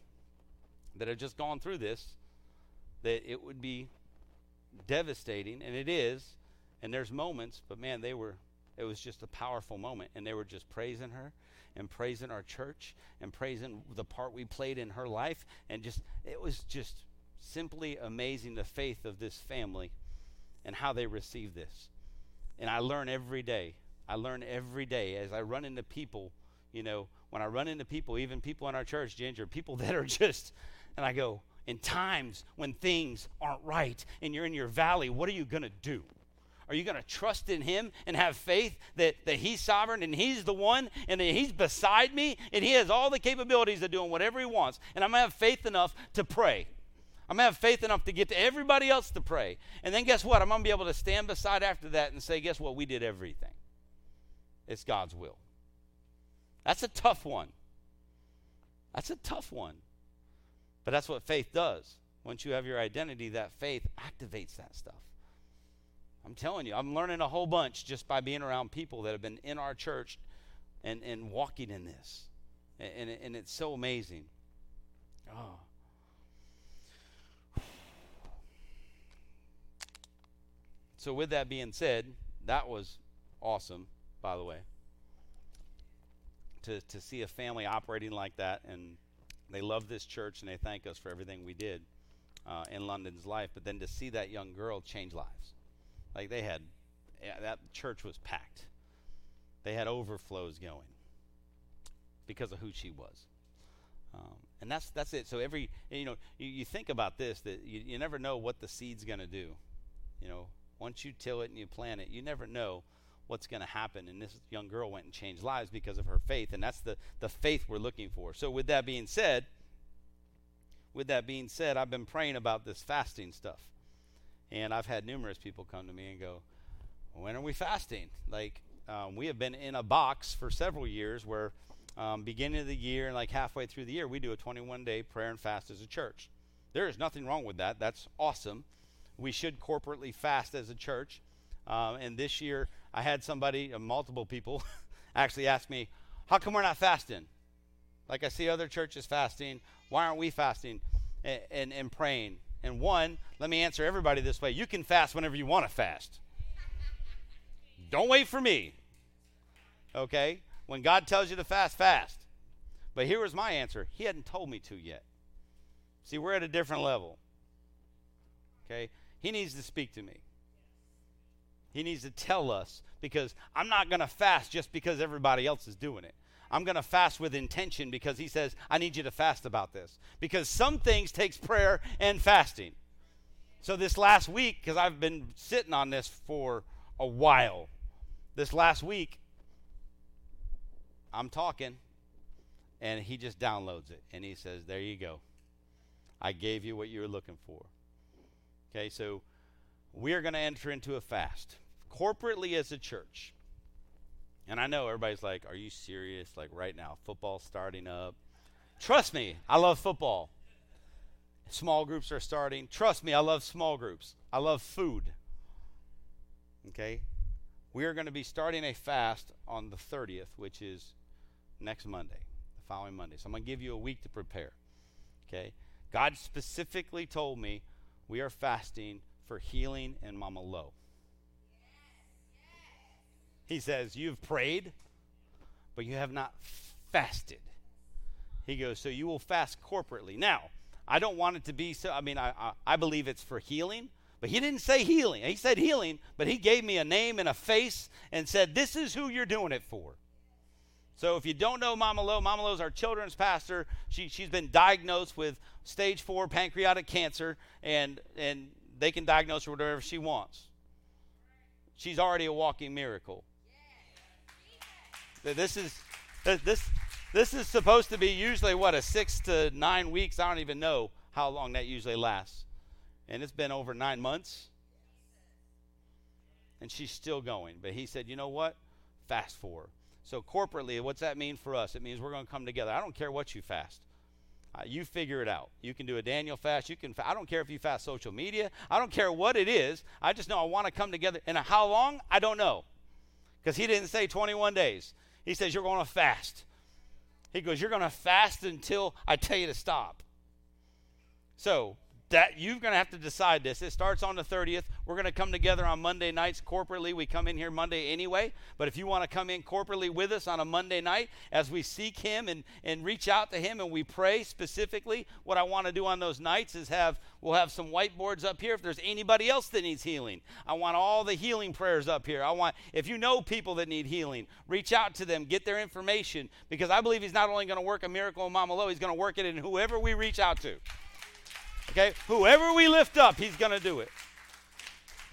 that have just gone through this, that it would be devastating, and it is. And there's moments, but man, they were, it was just a powerful moment. And they were just praising her and praising our church and praising the part we played in her life. And just, it was just simply amazing the faith of this family and how they receive this. And I learn every day. I learn every day as I run into people, you know, when I run into people, even people in our church, Ginger, people that are just, and I go, in times when things aren't right and you're in your valley, what are you going to do? Are you going to trust in Him and have faith that, that He's sovereign and He's the one and that He's beside me and He has all the capabilities of doing whatever He wants? And I'm going to have faith enough to pray. I'm going to have faith enough to get to everybody else to pray. And then guess what? I'm going to be able to stand beside after that and say, guess what? We did everything. It's God's will. That's a tough one. That's a tough one. But that's what faith does. Once you have your identity, that faith activates that stuff. I'm telling you, I'm learning a whole bunch just by being around people that have been in our church and, and walking in this. And, and, and it's so amazing. Oh. So, with that being said, that was awesome, by the way. To, to see a family operating like that, and they love this church and they thank us for everything we did uh, in London's life. But then to see that young girl change lives like they had, that church was packed. They had overflows going because of who she was. Um, and that's that's it. So every you know you, you think about this that you, you never know what the seed's going to do. You know, once you till it and you plant it, you never know what's going to happen. And this young girl went and changed lives because of her faith, and that's the the faith we're looking for. So with that being said, with that being said, I've been praying about this fasting stuff. And I've had numerous people come to me and go, When are we fasting? Like, um, we have been in a box for several years where, um, beginning of the year and like halfway through the year, we do a 21 day prayer and fast as a church. There is nothing wrong with that. That's awesome. We should corporately fast as a church. Um, and this year, I had somebody, uh, multiple people, actually ask me, How come we're not fasting? Like I see other churches fasting. Why aren't we fasting and, and, and praying? And one, let me answer everybody this way you can fast whenever you want to fast. Don't wait for me. Okay? When God tells you to fast, fast. But here was my answer He hadn't told me to yet. See, we're at a different level. Okay? He needs to speak to me. He needs to tell us because I'm not going to fast just because everybody else is doing it. I'm going to fast with intention because he says, I need you to fast about this. Because some things takes prayer and fasting. So this last week, because I've been sitting on this for a while, this last week, I'm talking, and he just downloads it. And he says, There you go. I gave you what you were looking for. Okay, so we are going to enter into a fast corporately as a church. And I know everybody's like, Are you serious? Like right now, football starting up. Trust me, I love football. Small groups are starting. Trust me, I love small groups. I love food. Okay? We are going to be starting a fast on the 30th, which is next Monday, the following Monday. So I'm going to give you a week to prepare. Okay? God specifically told me we are fasting for healing and Mama Lo. He says, You've prayed, but you have not fasted. He goes, So you will fast corporately. Now, I don't want it to be so. I mean, I, I, I believe it's for healing, but he didn't say healing. He said healing, but he gave me a name and a face and said, This is who you're doing it for. So if you don't know Mama Lo, Mama Lo is our children's pastor. She, she's been diagnosed with stage four pancreatic cancer, and, and they can diagnose her whatever she wants. She's already a walking miracle. This is this this is supposed to be usually what a six to nine weeks. I don't even know how long that usually lasts, and it's been over nine months, and she's still going. But he said, you know what? Fast for. So corporately, what's that mean for us? It means we're going to come together. I don't care what you fast. Uh, you figure it out. You can do a Daniel fast. You can. Fa- I don't care if you fast social media. I don't care what it is. I just know I want to come together. And how long? I don't know, because he didn't say 21 days. He says, You're going to fast. He goes, You're going to fast until I tell you to stop. So, that you're going to have to decide this. It starts on the 30th. We're going to come together on Monday nights corporately. We come in here Monday anyway. But if you want to come in corporately with us on a Monday night as we seek Him and, and reach out to Him and we pray specifically, what I want to do on those nights is have we'll have some whiteboards up here if there's anybody else that needs healing. I want all the healing prayers up here. I want if you know people that need healing, reach out to them, get their information because I believe He's not only going to work a miracle in Mama Lo, He's going to work it in whoever we reach out to. Okay? Whoever we lift up, he's going to do it.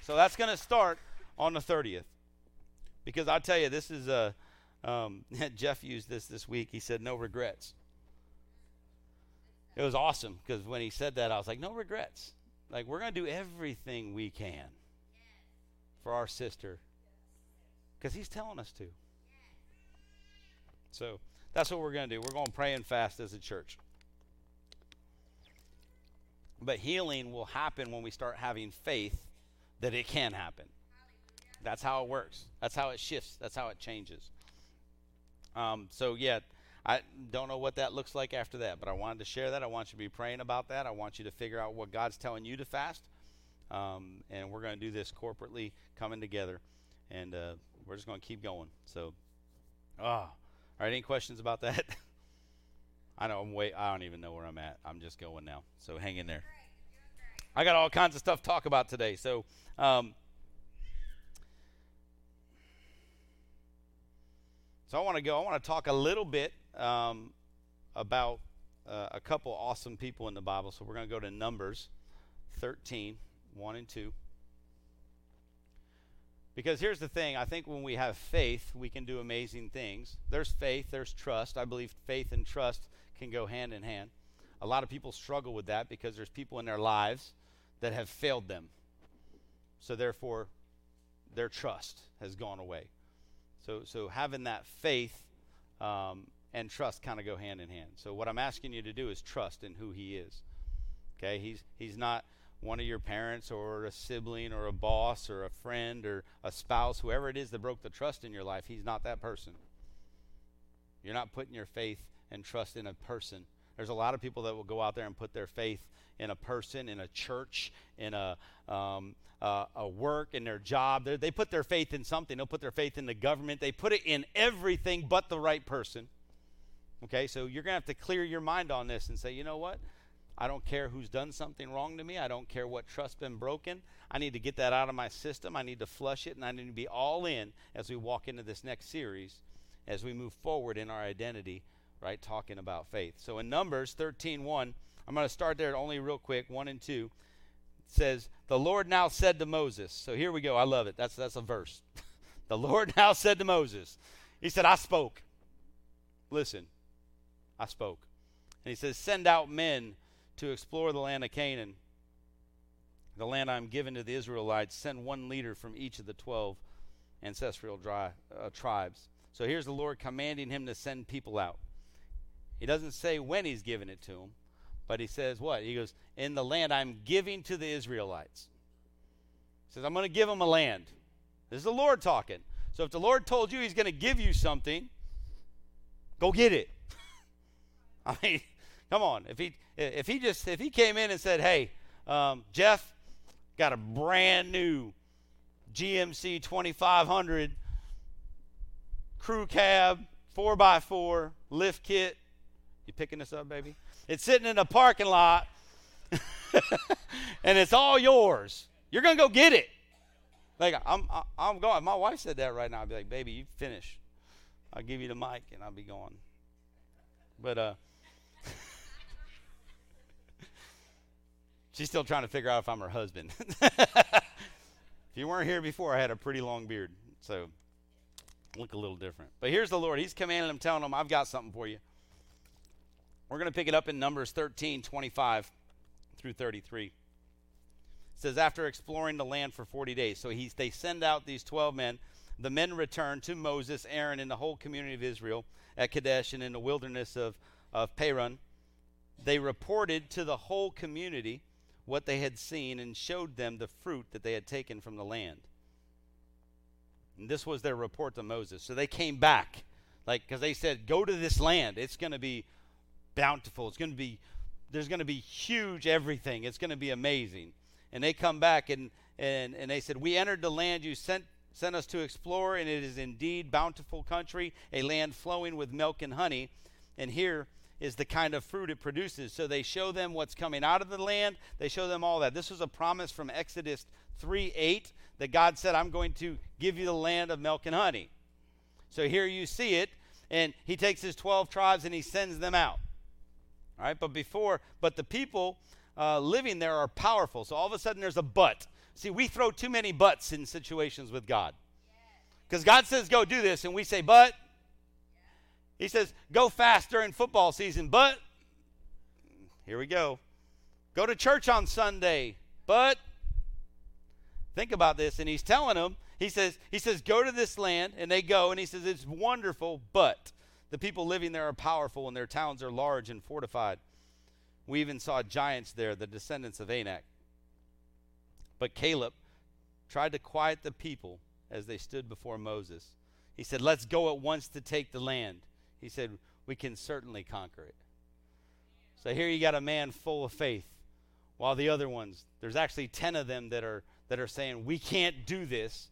So that's going to start on the 30th. Because I tell you, this is a. Um, Jeff used this this week. He said, no regrets. It was awesome because when he said that, I was like, no regrets. Like, we're going to do everything we can for our sister because he's telling us to. So that's what we're going to do. We're going to pray and fast as a church. But healing will happen when we start having faith that it can happen. That's how it works. That's how it shifts. That's how it changes. Um, so, yeah, I don't know what that looks like after that, but I wanted to share that. I want you to be praying about that. I want you to figure out what God's telling you to fast. Um, and we're going to do this corporately, coming together. And uh, we're just going to keep going. So, ah, all right, any questions about that? I know I'm. I don't even know where I'm at. I'm just going now. So hang in there. I got all kinds of stuff to talk about today. So, um, so I want to go. I want to talk a little bit um, about uh, a couple awesome people in the Bible. So we're going to go to Numbers 13, 1 and 2. Because here's the thing I think when we have faith, we can do amazing things. There's faith, there's trust. I believe faith and trust can go hand in hand. A lot of people struggle with that because there's people in their lives that have failed them. So therefore, their trust has gone away. So, so having that faith um, and trust kind of go hand in hand. So what I'm asking you to do is trust in who He is. Okay, He's He's not one of your parents or a sibling or a boss or a friend or a spouse, whoever it is that broke the trust in your life. He's not that person. You're not putting your faith and trust in a person. There's a lot of people that will go out there and put their faith in a person, in a church, in a, um, uh, a work, in their job. They're, they put their faith in something. They'll put their faith in the government. They put it in everything but the right person. Okay, so you're going to have to clear your mind on this and say, you know what? I don't care who's done something wrong to me. I don't care what trust's been broken. I need to get that out of my system. I need to flush it, and I need to be all in as we walk into this next series, as we move forward in our identity right? Talking about faith. So in Numbers 13 1, I'm going to start there only real quick, 1 and 2. It says, The Lord now said to Moses. So here we go. I love it. That's, that's a verse. the Lord now said to Moses, He said, I spoke. Listen, I spoke. And he says, Send out men to explore the land of Canaan, the land I'm giving to the Israelites. Send one leader from each of the 12 ancestral dry, uh, tribes. So here's the Lord commanding him to send people out. He doesn't say when he's giving it to them, but he says what? He goes, In the land I'm giving to the Israelites. He says, I'm going to give them a land. This is the Lord talking. So if the Lord told you he's going to give you something, go get it. I mean, come on. If he if he just if he came in and said, "Hey, um, Jeff, got a brand new GMC 2500 crew cab, four x four lift kit, you picking this up, baby? It's sitting in a parking lot, and it's all yours. You're gonna go get it. Like I'm, I'm going. My wife said that right now. I'd be like, baby, you finish. I'll give you the mic, and I'll be going. But uh, she's still trying to figure out if I'm her husband. if you weren't here before, I had a pretty long beard, so look a little different. But here's the Lord. He's commanding him, telling him, "I've got something for you." We're going to pick it up in Numbers 13 25 through 33. It says, After exploring the land for 40 days, so he's, they send out these 12 men. The men return to Moses, Aaron, and the whole community of Israel at Kadesh and in the wilderness of, of Paran. They reported to the whole community what they had seen and showed them the fruit that they had taken from the land. And this was their report to Moses. So they came back, like, because they said, Go to this land. It's going to be bountiful. It's going to be there's going to be huge everything. It's going to be amazing. And they come back and, and, and they said, We entered the land you sent, sent us to explore, and it is indeed bountiful country, a land flowing with milk and honey. And here is the kind of fruit it produces. So they show them what's coming out of the land. They show them all that. This was a promise from Exodus 3 8 that God said, I'm going to give you the land of milk and honey. So here you see it, and he takes his 12 tribes and he sends them out. All right, but before, but the people uh, living there are powerful. So all of a sudden there's a but. See, we throw too many buts in situations with God. Because God says, go do this, and we say, but. He says, go fast during football season, but. Here we go. Go to church on Sunday, but. Think about this, and he's telling them, he says, he says, go to this land, and they go, and he says, it's wonderful, but the people living there are powerful, and their towns are large and fortified. We even saw giants there, the descendants of Anak. But Caleb tried to quiet the people as they stood before Moses. He said, Let's go at once to take the land. He said, We can certainly conquer it. So here you got a man full of faith, while the other ones, there's actually 10 of them that are, that are saying, We can't do this.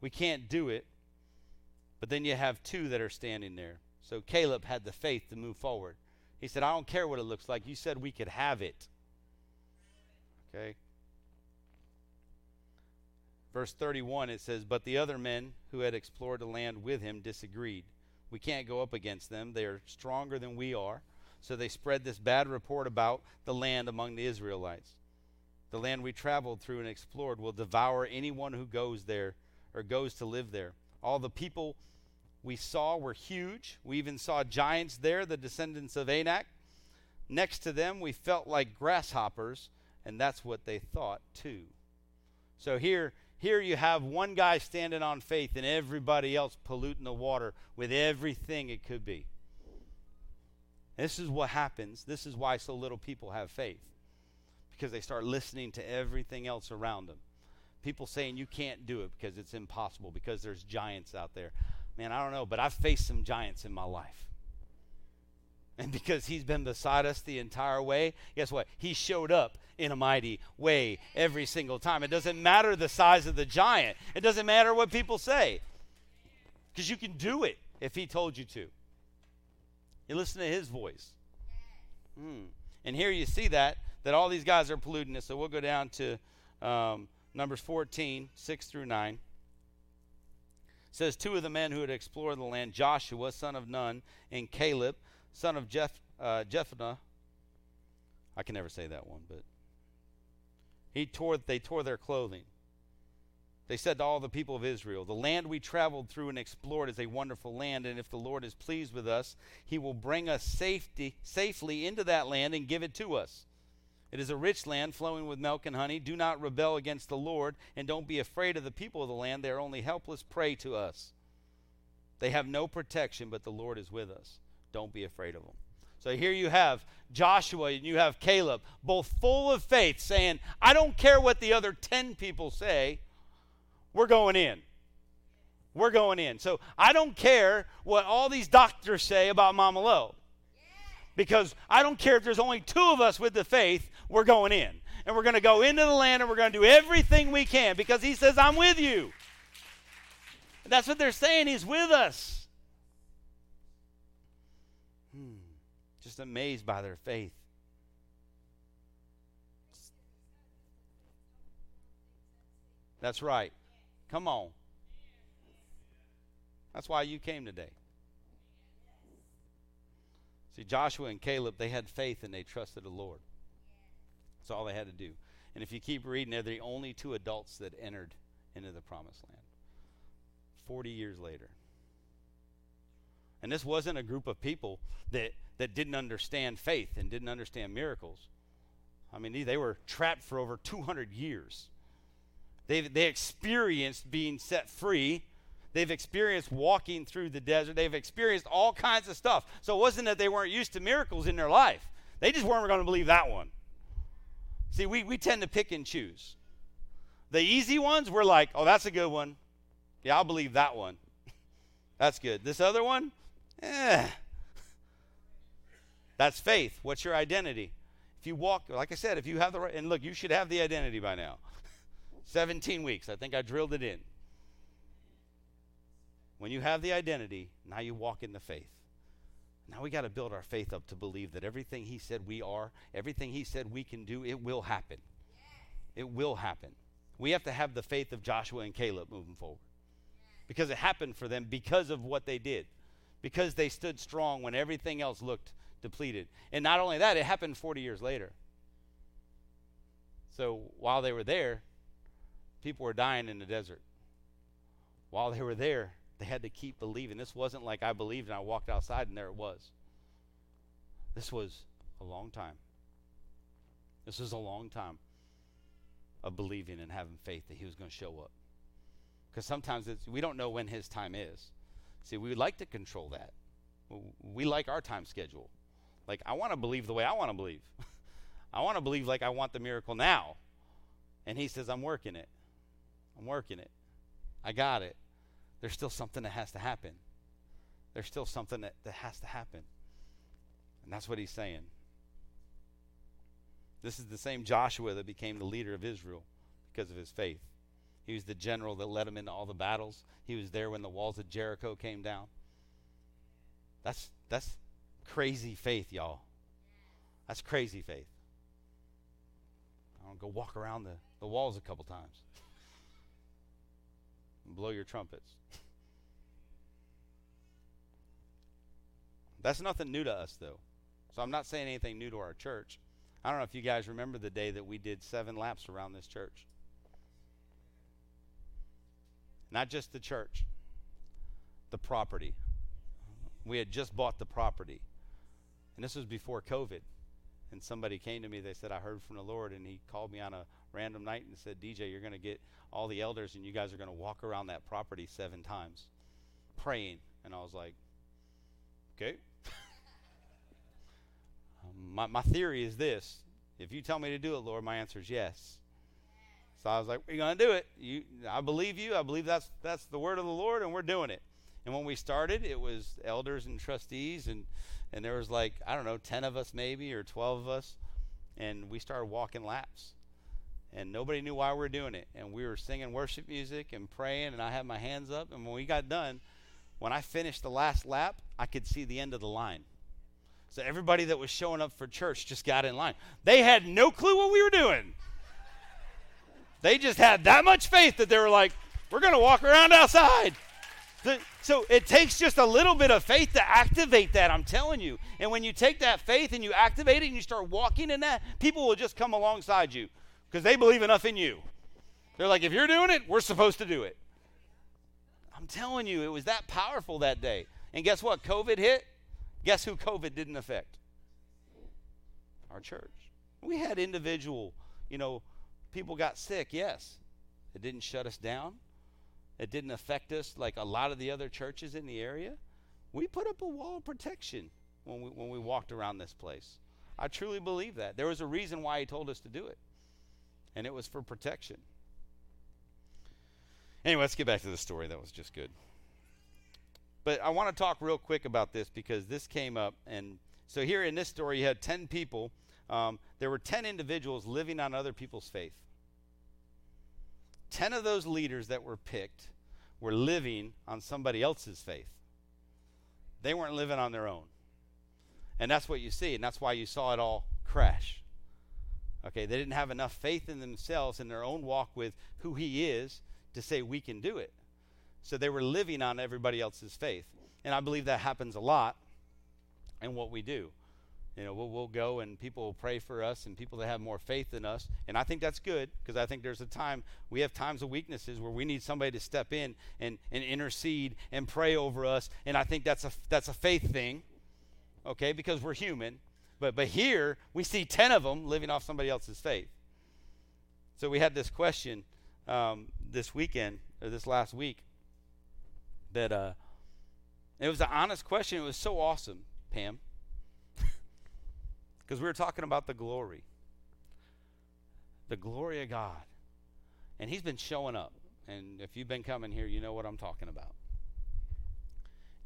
We can't do it. But then you have two that are standing there. So Caleb had the faith to move forward. He said, I don't care what it looks like. You said we could have it. Okay? Verse 31, it says, But the other men who had explored the land with him disagreed. We can't go up against them. They are stronger than we are. So they spread this bad report about the land among the Israelites. The land we traveled through and explored will devour anyone who goes there or goes to live there. All the people we saw were huge. We even saw giants there, the descendants of Anak. Next to them, we felt like grasshoppers, and that's what they thought too. So here, here you have one guy standing on faith and everybody else polluting the water with everything it could be. This is what happens. This is why so little people have faith. Because they start listening to everything else around them. People saying you can't do it because it's impossible, because there's giants out there man, I don't know, but I've faced some giants in my life. And because he's been beside us the entire way, guess what? He showed up in a mighty way every single time. It doesn't matter the size of the giant, it doesn't matter what people say, because you can do it if he told you to. You listen to his voice. Hmm. And here you see that, that all these guys are polluting it. So we'll go down to um, Numbers 14, 6 through 9 says two of the men who had explored the land, Joshua, son of Nun, and Caleb, son of Jeph, uh, Jephthah. I can never say that one, but he tore, they tore their clothing. They said to all the people of Israel, The land we traveled through and explored is a wonderful land, and if the Lord is pleased with us, he will bring us safety, safely into that land and give it to us. It is a rich land flowing with milk and honey. Do not rebel against the Lord, and don't be afraid of the people of the land. They are only helpless prey to us. They have no protection, but the Lord is with us. Don't be afraid of them. So here you have Joshua and you have Caleb, both full of faith, saying, I don't care what the other 10 people say, we're going in. We're going in. So I don't care what all these doctors say about Mama Lo because I don't care if there's only two of us with the faith, we're going in. And we're going to go into the land and we're going to do everything we can because he says, I'm with you. And that's what they're saying. He's with us. Hmm. Just amazed by their faith. That's right. Come on. That's why you came today. See, Joshua and Caleb, they had faith and they trusted the Lord. That's all they had to do. And if you keep reading, they're the only two adults that entered into the promised land. 40 years later. And this wasn't a group of people that, that didn't understand faith and didn't understand miracles. I mean, they were trapped for over 200 years. They, they experienced being set free They've experienced walking through the desert. They've experienced all kinds of stuff. So it wasn't that they weren't used to miracles in their life, they just weren't going to believe that one. See, we, we tend to pick and choose. The easy ones, we're like, oh, that's a good one. Yeah, I'll believe that one. that's good. This other one, eh. That's faith. What's your identity? If you walk, like I said, if you have the right, and look, you should have the identity by now. 17 weeks. I think I drilled it in. When you have the identity, now you walk in the faith. Now we got to build our faith up to believe that everything He said we are, everything He said we can do, it will happen. It will happen. We have to have the faith of Joshua and Caleb moving forward. Because it happened for them because of what they did. Because they stood strong when everything else looked depleted. And not only that, it happened 40 years later. So while they were there, people were dying in the desert. While they were there, they had to keep believing. This wasn't like I believed and I walked outside and there it was. This was a long time. This was a long time of believing and having faith that he was going to show up. Because sometimes we don't know when his time is. See, we like to control that. We like our time schedule. Like, I want to believe the way I want to believe. I want to believe like I want the miracle now. And he says, I'm working it. I'm working it. I got it there's still something that has to happen. There's still something that, that has to happen. And that's what he's saying. This is the same Joshua that became the leader of Israel because of his faith. He was the general that led him into all the battles. He was there when the walls of Jericho came down. That's that's crazy faith, y'all. That's crazy faith. I don't go walk around the, the walls a couple times blow your trumpets. That's nothing new to us, though. So I'm not saying anything new to our church. I don't know if you guys remember the day that we did seven laps around this church. Not just the church, the property. We had just bought the property. And this was before COVID. And somebody came to me, they said, I heard from the Lord. And he called me on a random night and said, DJ, you're going to get all the elders and you guys are going to walk around that property seven times praying. And I was like, okay. um, my, my theory is this if you tell me to do it, Lord, my answer is yes. So I was like, we're going to do it. You, I believe you. I believe that's, that's the word of the Lord, and we're doing it. And when we started, it was elders and trustees, and, and there was like, I don't know, 10 of us maybe, or 12 of us. And we started walking laps and nobody knew why we were doing it. And we were singing worship music and praying, and I had my hands up. And when we got done, when I finished the last lap, I could see the end of the line. So everybody that was showing up for church just got in line. They had no clue what we were doing. They just had that much faith that they were like, we're going to walk around outside. So it takes just a little bit of faith to activate that, I'm telling you. And when you take that faith and you activate it and you start walking in that, people will just come alongside you because they believe enough in you. They're like, if you're doing it, we're supposed to do it. I'm telling you, it was that powerful that day. And guess what? COVID hit. Guess who COVID didn't affect? Our church. We had individual, you know, people got sick, yes. It didn't shut us down. It didn't affect us like a lot of the other churches in the area. We put up a wall of protection when we, when we walked around this place. I truly believe that. There was a reason why he told us to do it and it was for protection. Anyway, let's get back to the story. That was just good. But I want to talk real quick about this because this came up. And so here in this story, you had 10 people. Um, there were 10 individuals living on other people's faith. 10 of those leaders that were picked were living on somebody else's faith. They weren't living on their own. And that's what you see. And that's why you saw it all crash. Okay, they didn't have enough faith in themselves in their own walk with who He is to say we can do it. So they were living on everybody else's faith. And I believe that happens a lot in what we do. You know, we'll, we'll go and people will pray for us and people that have more faith than us. And I think that's good because I think there's a time, we have times of weaknesses where we need somebody to step in and, and intercede and pray over us. And I think that's a, that's a faith thing, okay, because we're human. But, but here, we see 10 of them living off somebody else's faith. So we had this question um, this weekend, or this last week, that uh, it was an honest question. It was so awesome, Pam. Because we were talking about the glory. The glory of God. And He's been showing up. And if you've been coming here, you know what I'm talking about.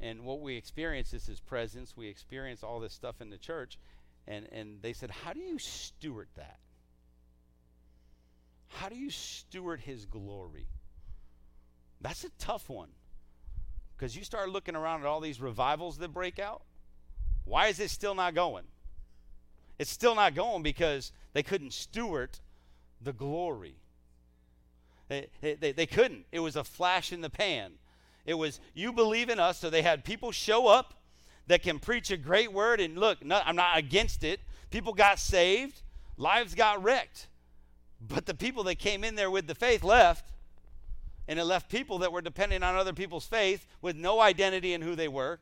And what we experience is his presence. We experience all this stuff in the church. And, and they said, How do you steward that? How do you steward his glory? That's a tough one. Because you start looking around at all these revivals that break out. Why is it still not going? It's still not going because they couldn't steward the glory. They, they, they couldn't. It was a flash in the pan. It was, you believe in us. So they had people show up that can preach a great word. And look, not, I'm not against it. People got saved, lives got wrecked. But the people that came in there with the faith left. And it left people that were depending on other people's faith with no identity in who they were.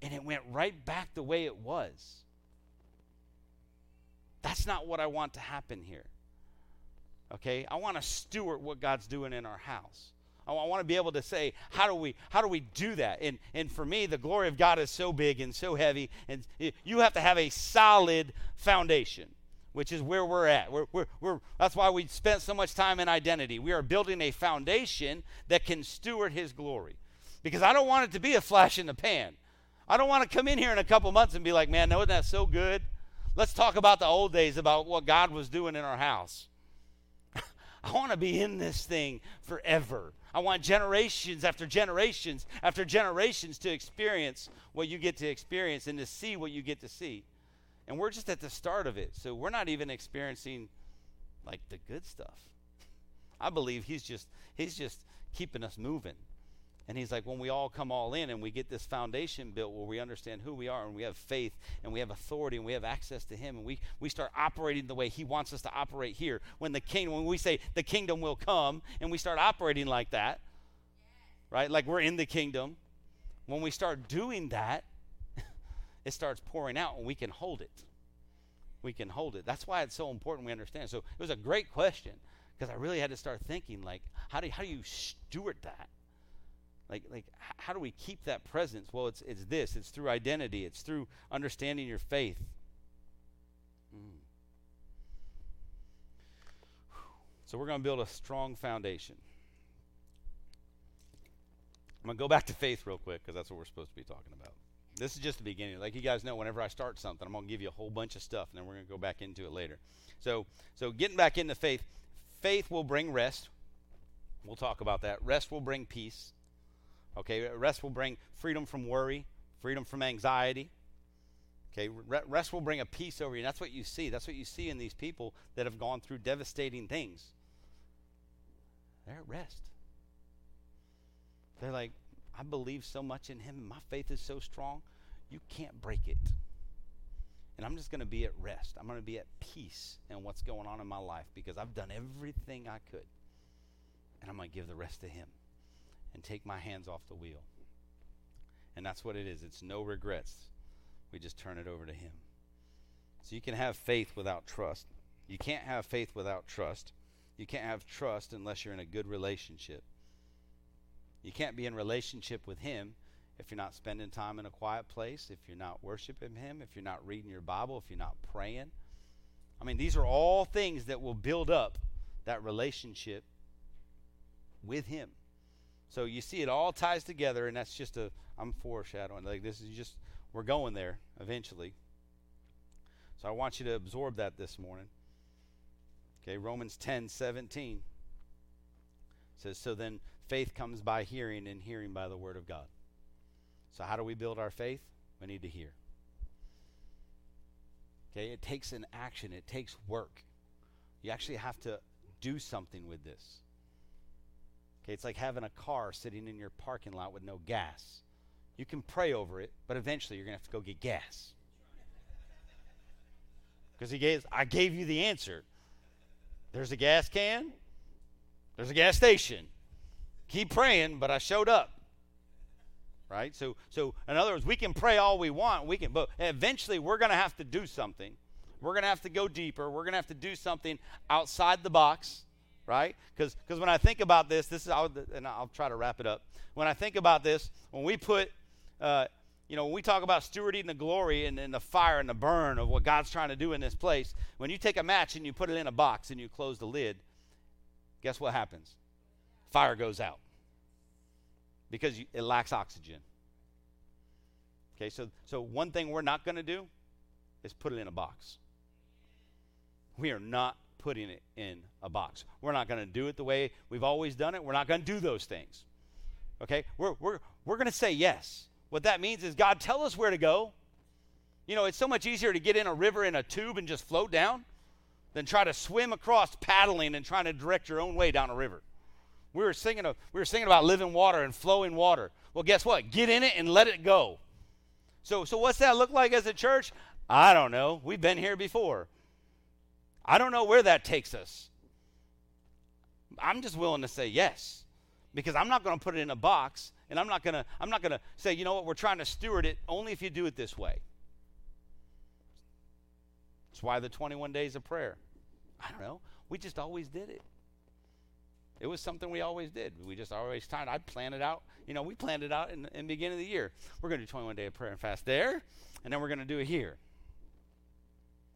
And it went right back the way it was. That's not what I want to happen here. Okay? I want to steward what God's doing in our house. I want to be able to say, how do we how do we do that? And and for me, the glory of God is so big and so heavy, and you have to have a solid foundation, which is where we're at. We're, we're, we're, that's why we spent so much time in identity. We are building a foundation that can steward His glory, because I don't want it to be a flash in the pan. I don't want to come in here in a couple months and be like, man, wasn't that so good? Let's talk about the old days, about what God was doing in our house. I want to be in this thing forever. I want generations after generations after generations to experience what you get to experience and to see what you get to see. And we're just at the start of it. So we're not even experiencing like the good stuff. I believe he's just he's just keeping us moving. And he's like, when we all come all in and we get this foundation built where we understand who we are and we have faith and we have authority and we have access to him and we, we start operating the way he wants us to operate here. When the king, when we say the kingdom will come and we start operating like that, right? Like we're in the kingdom. When we start doing that, it starts pouring out and we can hold it. We can hold it. That's why it's so important we understand. So it was a great question because I really had to start thinking like, how do, how do you steward that? Like, like how do we keep that presence? Well, it's, it's this it's through identity, it's through understanding your faith. Mm. So, we're going to build a strong foundation. I'm going to go back to faith real quick because that's what we're supposed to be talking about. This is just the beginning. Like you guys know, whenever I start something, I'm going to give you a whole bunch of stuff, and then we're going to go back into it later. So, so getting back into faith, faith will bring rest. We'll talk about that. Rest will bring peace. Okay, rest will bring freedom from worry, freedom from anxiety. Okay, rest will bring a peace over you. And that's what you see. That's what you see in these people that have gone through devastating things. They're at rest. They're like, I believe so much in him, my faith is so strong, you can't break it. And I'm just going to be at rest. I'm going to be at peace in what's going on in my life because I've done everything I could. And I'm going to give the rest to him and take my hands off the wheel. And that's what it is. It's no regrets. We just turn it over to Him. So you can have faith without trust. You can't have faith without trust. You can't have trust unless you're in a good relationship. You can't be in relationship with Him if you're not spending time in a quiet place, if you're not worshiping Him, if you're not reading your Bible, if you're not praying. I mean, these are all things that will build up that relationship with Him. So you see, it all ties together, and that's just a I'm foreshadowing. Like this is just we're going there eventually. So I want you to absorb that this morning. Okay, Romans 10 17 says, So then faith comes by hearing, and hearing by the word of God. So, how do we build our faith? We need to hear. Okay, it takes an action, it takes work. You actually have to do something with this. Okay, it's like having a car sitting in your parking lot with no gas. You can pray over it, but eventually you're going to have to go get gas. Because he gave, I gave you the answer. There's a gas can, there's a gas station. Keep praying, but I showed up. Right? So, so in other words, we can pray all we want, we can, but eventually we're going to have to do something. We're going to have to go deeper. We're going to have to do something outside the box right? Because when I think about this, this is, I'll, and I'll try to wrap it up. When I think about this, when we put, uh, you know, when we talk about stewarding the glory and, and the fire and the burn of what God's trying to do in this place, when you take a match and you put it in a box and you close the lid, guess what happens? Fire goes out. because you, it lacks oxygen. Okay, so, so one thing we're not going to do is put it in a box. We are not putting it in a box. We're not going to do it the way we've always done it. We're not going to do those things. Okay? We're, we're, we're going to say yes. What that means is, God, tell us where to go. You know, it's so much easier to get in a river in a tube and just float down than try to swim across paddling and trying to direct your own way down a river. We were singing, of, we were singing about living water and flowing water. Well, guess what? Get in it and let it go. So, so what's that look like as a church? I don't know. We've been here before. I don't know where that takes us. I'm just willing to say yes because I'm not going to put it in a box and I'm not going to I'm not going to say, you know what, we're trying to steward it only if you do it this way. That's why the 21 days of prayer. I don't know. We just always did it. It was something we always did. We just always tried. I'd plan it out. You know, we planned it out in, in the beginning of the year. We're going to do 21 day of prayer and fast there, and then we're going to do it here.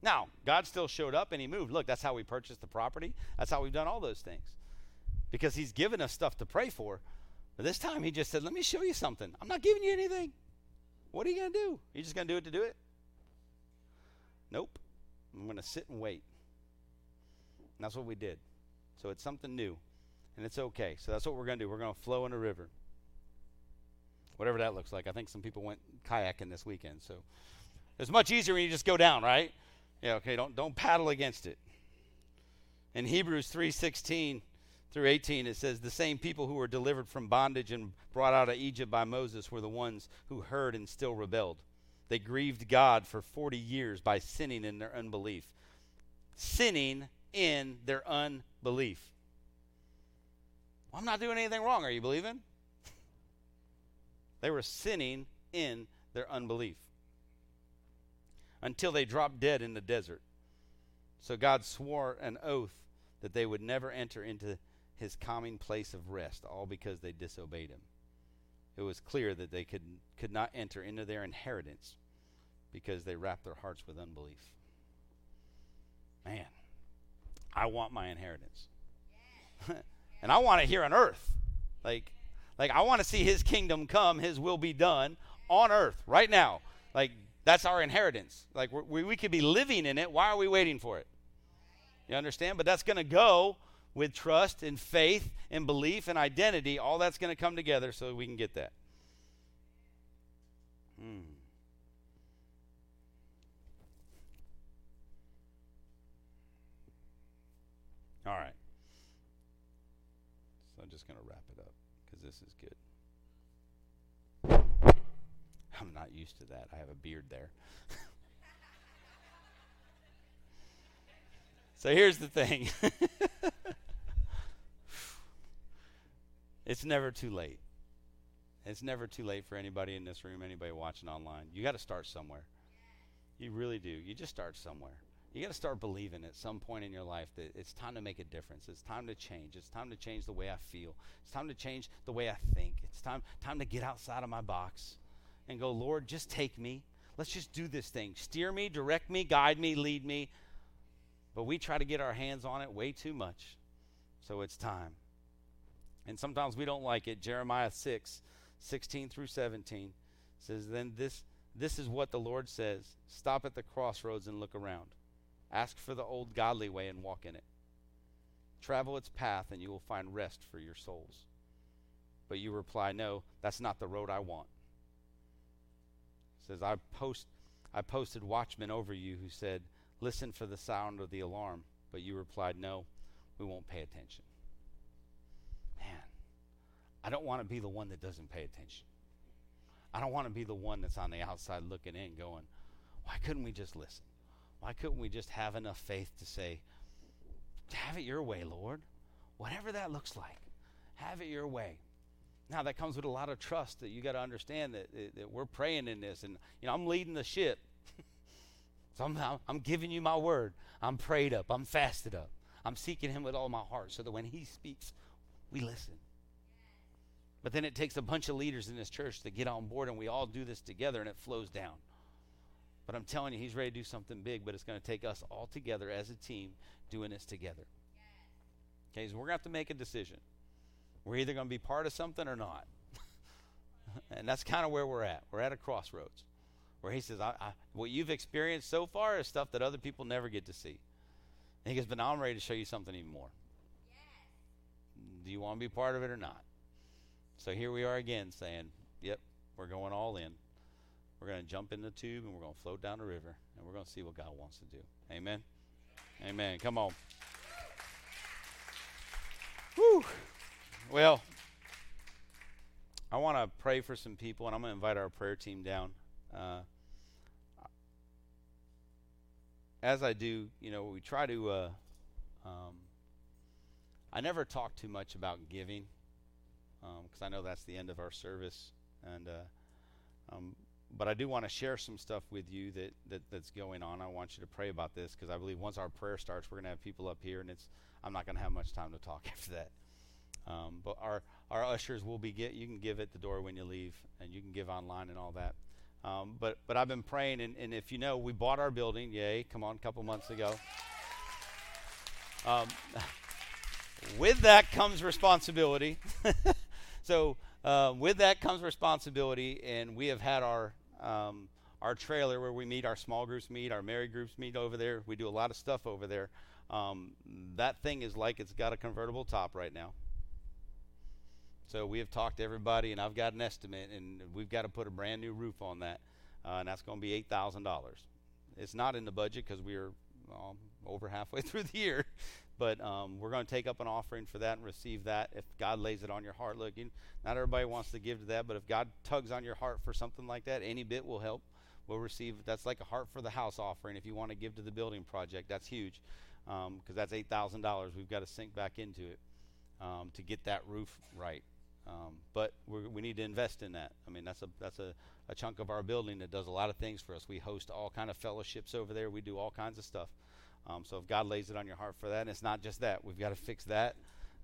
Now, God still showed up and He moved. Look, that's how we purchased the property. That's how we've done all those things. Because He's given us stuff to pray for. But this time He just said, Let me show you something. I'm not giving you anything. What are you going to do? You just going to do it to do it? Nope. I'm going to sit and wait. And that's what we did. So it's something new. And it's okay. So that's what we're going to do. We're going to flow in a river. Whatever that looks like. I think some people went kayaking this weekend. So it's much easier when you just go down, right? Yeah, okay, don't don't paddle against it. In Hebrews 3:16 through 18 it says the same people who were delivered from bondage and brought out of Egypt by Moses were the ones who heard and still rebelled. They grieved God for 40 years by sinning in their unbelief. Sinning in their unbelief. Well, I'm not doing anything wrong. Are you believing? they were sinning in their unbelief until they dropped dead in the desert. So God swore an oath that they would never enter into his calming place of rest, all because they disobeyed him. It was clear that they could, could not enter into their inheritance because they wrapped their hearts with unbelief. Man, I want my inheritance. and I want it here on earth. Like, like I want to see his kingdom come, his will be done on earth right now. Like that's our inheritance. Like we, we could be living in it. Why are we waiting for it? You understand? But that's going to go with trust and faith and belief and identity. All that's going to come together so we can get that. Hmm. All right. So I'm just going to wrap it up because this is good. I'm not used to that. I have a beard there. so here's the thing it's never too late. It's never too late for anybody in this room, anybody watching online. You got to start somewhere. You really do. You just start somewhere. You got to start believing at some point in your life that it's time to make a difference. It's time to change. It's time to change the way I feel. It's time to change the way I think. It's time time to get outside of my box and go, Lord, just take me. Let's just do this thing. Steer me, direct me, guide me, lead me. But we try to get our hands on it way too much. So it's time. And sometimes we don't like it. Jeremiah 6, 16 through 17 says, Then this, this is what the Lord says Stop at the crossroads and look around. Ask for the old godly way and walk in it. Travel its path, and you will find rest for your souls. But you reply, No, that's not the road I want says, I, post, I posted watchmen over you who said, Listen for the sound of the alarm. But you replied, No, we won't pay attention. Man, I don't want to be the one that doesn't pay attention. I don't want to be the one that's on the outside looking in going, Why couldn't we just listen? Why couldn't we just have enough faith to say, Have it your way, Lord? Whatever that looks like, have it your way. Now that comes with a lot of trust that you got to understand that, that, that, we're praying in this, and you know I'm leading the ship. so I'm, I'm giving you my word. I'm prayed up. I'm fasted up. I'm seeking Him with all my heart, so that when He speaks, we listen. But then it takes a bunch of leaders in this church to get on board, and we all do this together, and it flows down. But I'm telling you, He's ready to do something big, but it's going to take us all together as a team doing this together. Okay, so we're going to have to make a decision. We're either going to be part of something or not. And that's kind of where we're at. We're at a crossroads where he says, I, I, What you've experienced so far is stuff that other people never get to see. And he goes, But now I'm ready to show you something even more. Do you want to be part of it or not? So here we are again saying, Yep, we're going all in. We're going to jump in the tube and we're going to float down the river and we're going to see what God wants to do. Amen. Amen. Come on. Whew. Well, I want to pray for some people, and I'm going to invite our prayer team down. Uh, as I do, you know, we try to. Uh, um, I never talk too much about giving because um, I know that's the end of our service, and uh, um, but I do want to share some stuff with you that, that that's going on. I want you to pray about this because I believe once our prayer starts, we're going to have people up here, and it's I'm not going to have much time to talk after that. Um, but our our ushers will be get you can give at the door when you leave, and you can give online and all that. Um, but but I've been praying, and, and if you know, we bought our building. Yay! Come on, a couple months ago. Um, with that comes responsibility. so uh, with that comes responsibility, and we have had our um, our trailer where we meet, our small groups meet, our married groups meet over there. We do a lot of stuff over there. Um, that thing is like it's got a convertible top right now. So we have talked to everybody, and I've got an estimate, and we've got to put a brand new roof on that, uh, and that's going to be eight thousand dollars. It's not in the budget because we are um, over halfway through the year, but um, we're going to take up an offering for that and receive that if God lays it on your heart. Look, you, not everybody wants to give to that, but if God tugs on your heart for something like that, any bit will help. We'll receive. That's like a heart for the house offering. If you want to give to the building project, that's huge because um, that's eight thousand dollars. We've got to sink back into it um, to get that roof right. Um, but we need to invest in that. I mean, that's a that's a, a chunk of our building that does a lot of things for us. We host all kind of fellowships over there. We do all kinds of stuff. Um, so if God lays it on your heart for that, and it's not just that, we've got to fix that.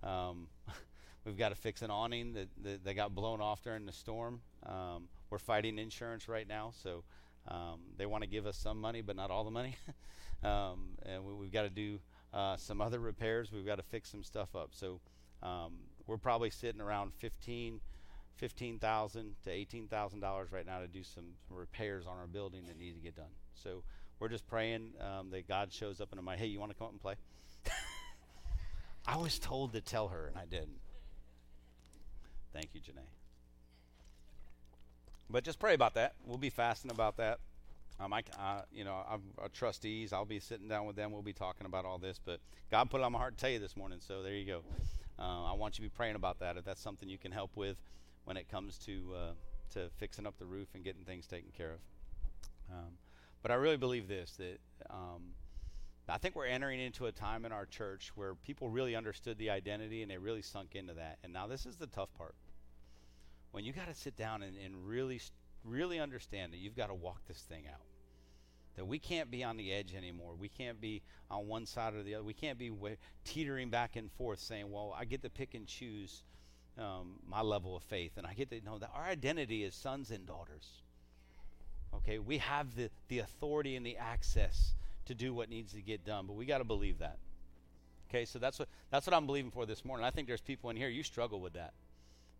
Um, we've got to fix an awning that, that, that, got blown off during the storm. Um, we're fighting insurance right now, so um, they want to give us some money, but not all the money. Um, and we, have got to do uh, some other repairs. We've got to fix some stuff up. So um, we're probably sitting around 15 $15,000 to $18,000 right now to do some, repairs on our building that need to get done. So we're just praying um, that God shows up in my hey, you want to come up and play? I was told to tell her, and I didn't. Thank you, Janae. But just pray about that. We'll be fasting about that. Um, I, uh, you know, I'm trustees. I'll be sitting down with them. We'll be talking about all this. But God put it on my heart to tell you this morning. So there you go. Uh, I want you to be praying about that. If that's something you can help with when it comes to uh, to fixing up the roof and getting things taken care of. Um, but I really believe this that um, I think we're entering into a time in our church where people really understood the identity and they really sunk into that. And now this is the tough part. When you got to sit down and, and really, really understand that you've got to walk this thing out that we can't be on the edge anymore. We can't be on one side or the other. We can't be teetering back and forth saying, well, I get to pick and choose um, my level of faith. And I get to know that our identity is sons and daughters. Okay, we have the, the authority and the access to do what needs to get done, but we got to believe that. Okay, so that's what that's what I'm believing for this morning. I think there's people in here you struggle with that.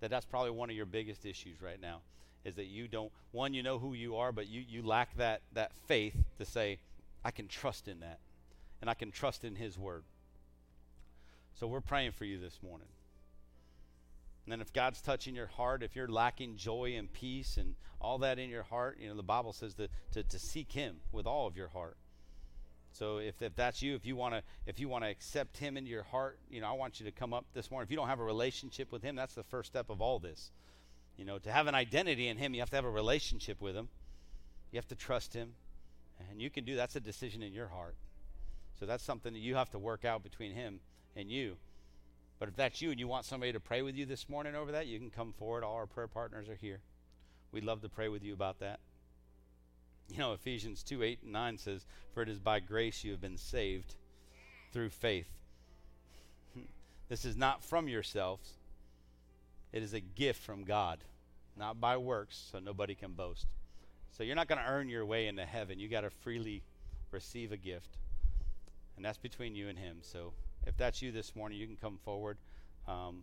That that's probably one of your biggest issues right now is that you don't one you know who you are but you you lack that that faith to say i can trust in that and i can trust in his word. So we're praying for you this morning. And then if god's touching your heart if you're lacking joy and peace and all that in your heart you know the bible says to, to, to seek him with all of your heart. So if, if that's you if you want to if you want to accept him into your heart you know i want you to come up this morning. If you don't have a relationship with him that's the first step of all this you know, to have an identity in Him, you have to have a relationship with Him. You have to trust Him. And you can do that's a decision in your heart. So that's something that you have to work out between Him and you. But if that's you and you want somebody to pray with you this morning over that, you can come forward. All our prayer partners are here. We'd love to pray with you about that. You know, Ephesians 2 8 and 9 says, For it is by grace you have been saved through faith. this is not from yourselves, it is a gift from God, not by works, so nobody can boast. So you're not going to earn your way into heaven. You got to freely receive a gift. And that's between you and Him. So if that's you this morning, you can come forward um,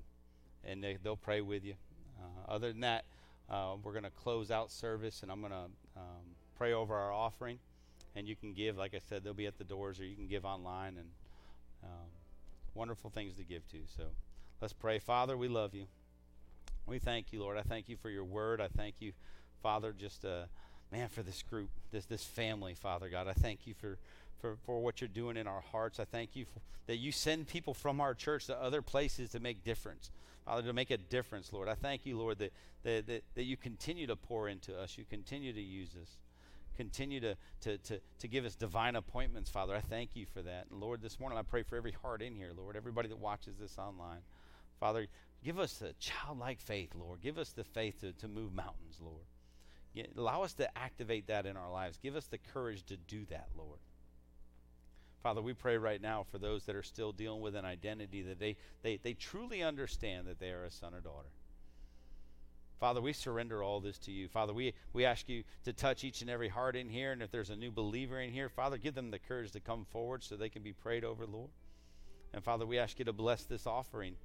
and they, will pray with you. Uh, other than that, uh, we're going to close out service, and I'm going to um, pray over our offering. And you can give, like I said, they'll be at the doors, or you can give online, and um, wonderful things to give to. So let's pray. Father, we love you. We thank you, Lord. I thank you for your word. I thank you, Father, just uh, man for this group, this this family, Father God. I thank you for for, for what you're doing in our hearts. I thank you for, that you send people from our church to other places to make difference. Father, to make a difference, Lord. I thank you, Lord, that, that, that, that you continue to pour into us. You continue to use us. Continue to, to, to, to give us divine appointments, Father. I thank you for that. And Lord, this morning I pray for every heart in here, Lord, everybody that watches this online. Father, give us a childlike faith, Lord. Give us the faith to, to move mountains, Lord. Get, allow us to activate that in our lives. Give us the courage to do that, Lord. Father, we pray right now for those that are still dealing with an identity that they, they, they truly understand that they are a son or daughter. Father, we surrender all this to you. Father, we, we ask you to touch each and every heart in here. And if there's a new believer in here, Father, give them the courage to come forward so they can be prayed over, Lord. And Father, we ask you to bless this offering.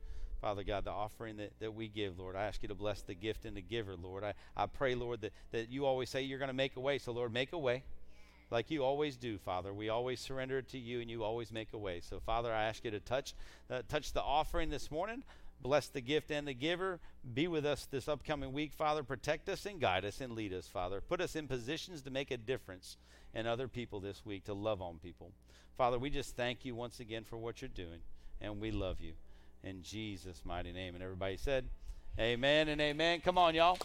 Father God, the offering that, that we give, Lord. I ask you to bless the gift and the giver, Lord. I, I pray, Lord, that, that you always say you're going to make a way. So, Lord, make a way like you always do, Father. We always surrender to you, and you always make a way. So, Father, I ask you to touch uh, touch the offering this morning. Bless the gift and the giver. Be with us this upcoming week, Father. Protect us and guide us and lead us, Father. Put us in positions to make a difference in other people this week, to love on people. Father, we just thank you once again for what you're doing, and we love you. In Jesus' mighty name. And everybody said, Amen and amen. Come on, y'all.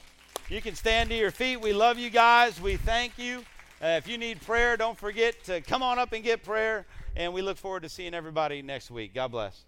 You can stand to your feet. We love you guys. We thank you. Uh, if you need prayer, don't forget to come on up and get prayer. And we look forward to seeing everybody next week. God bless.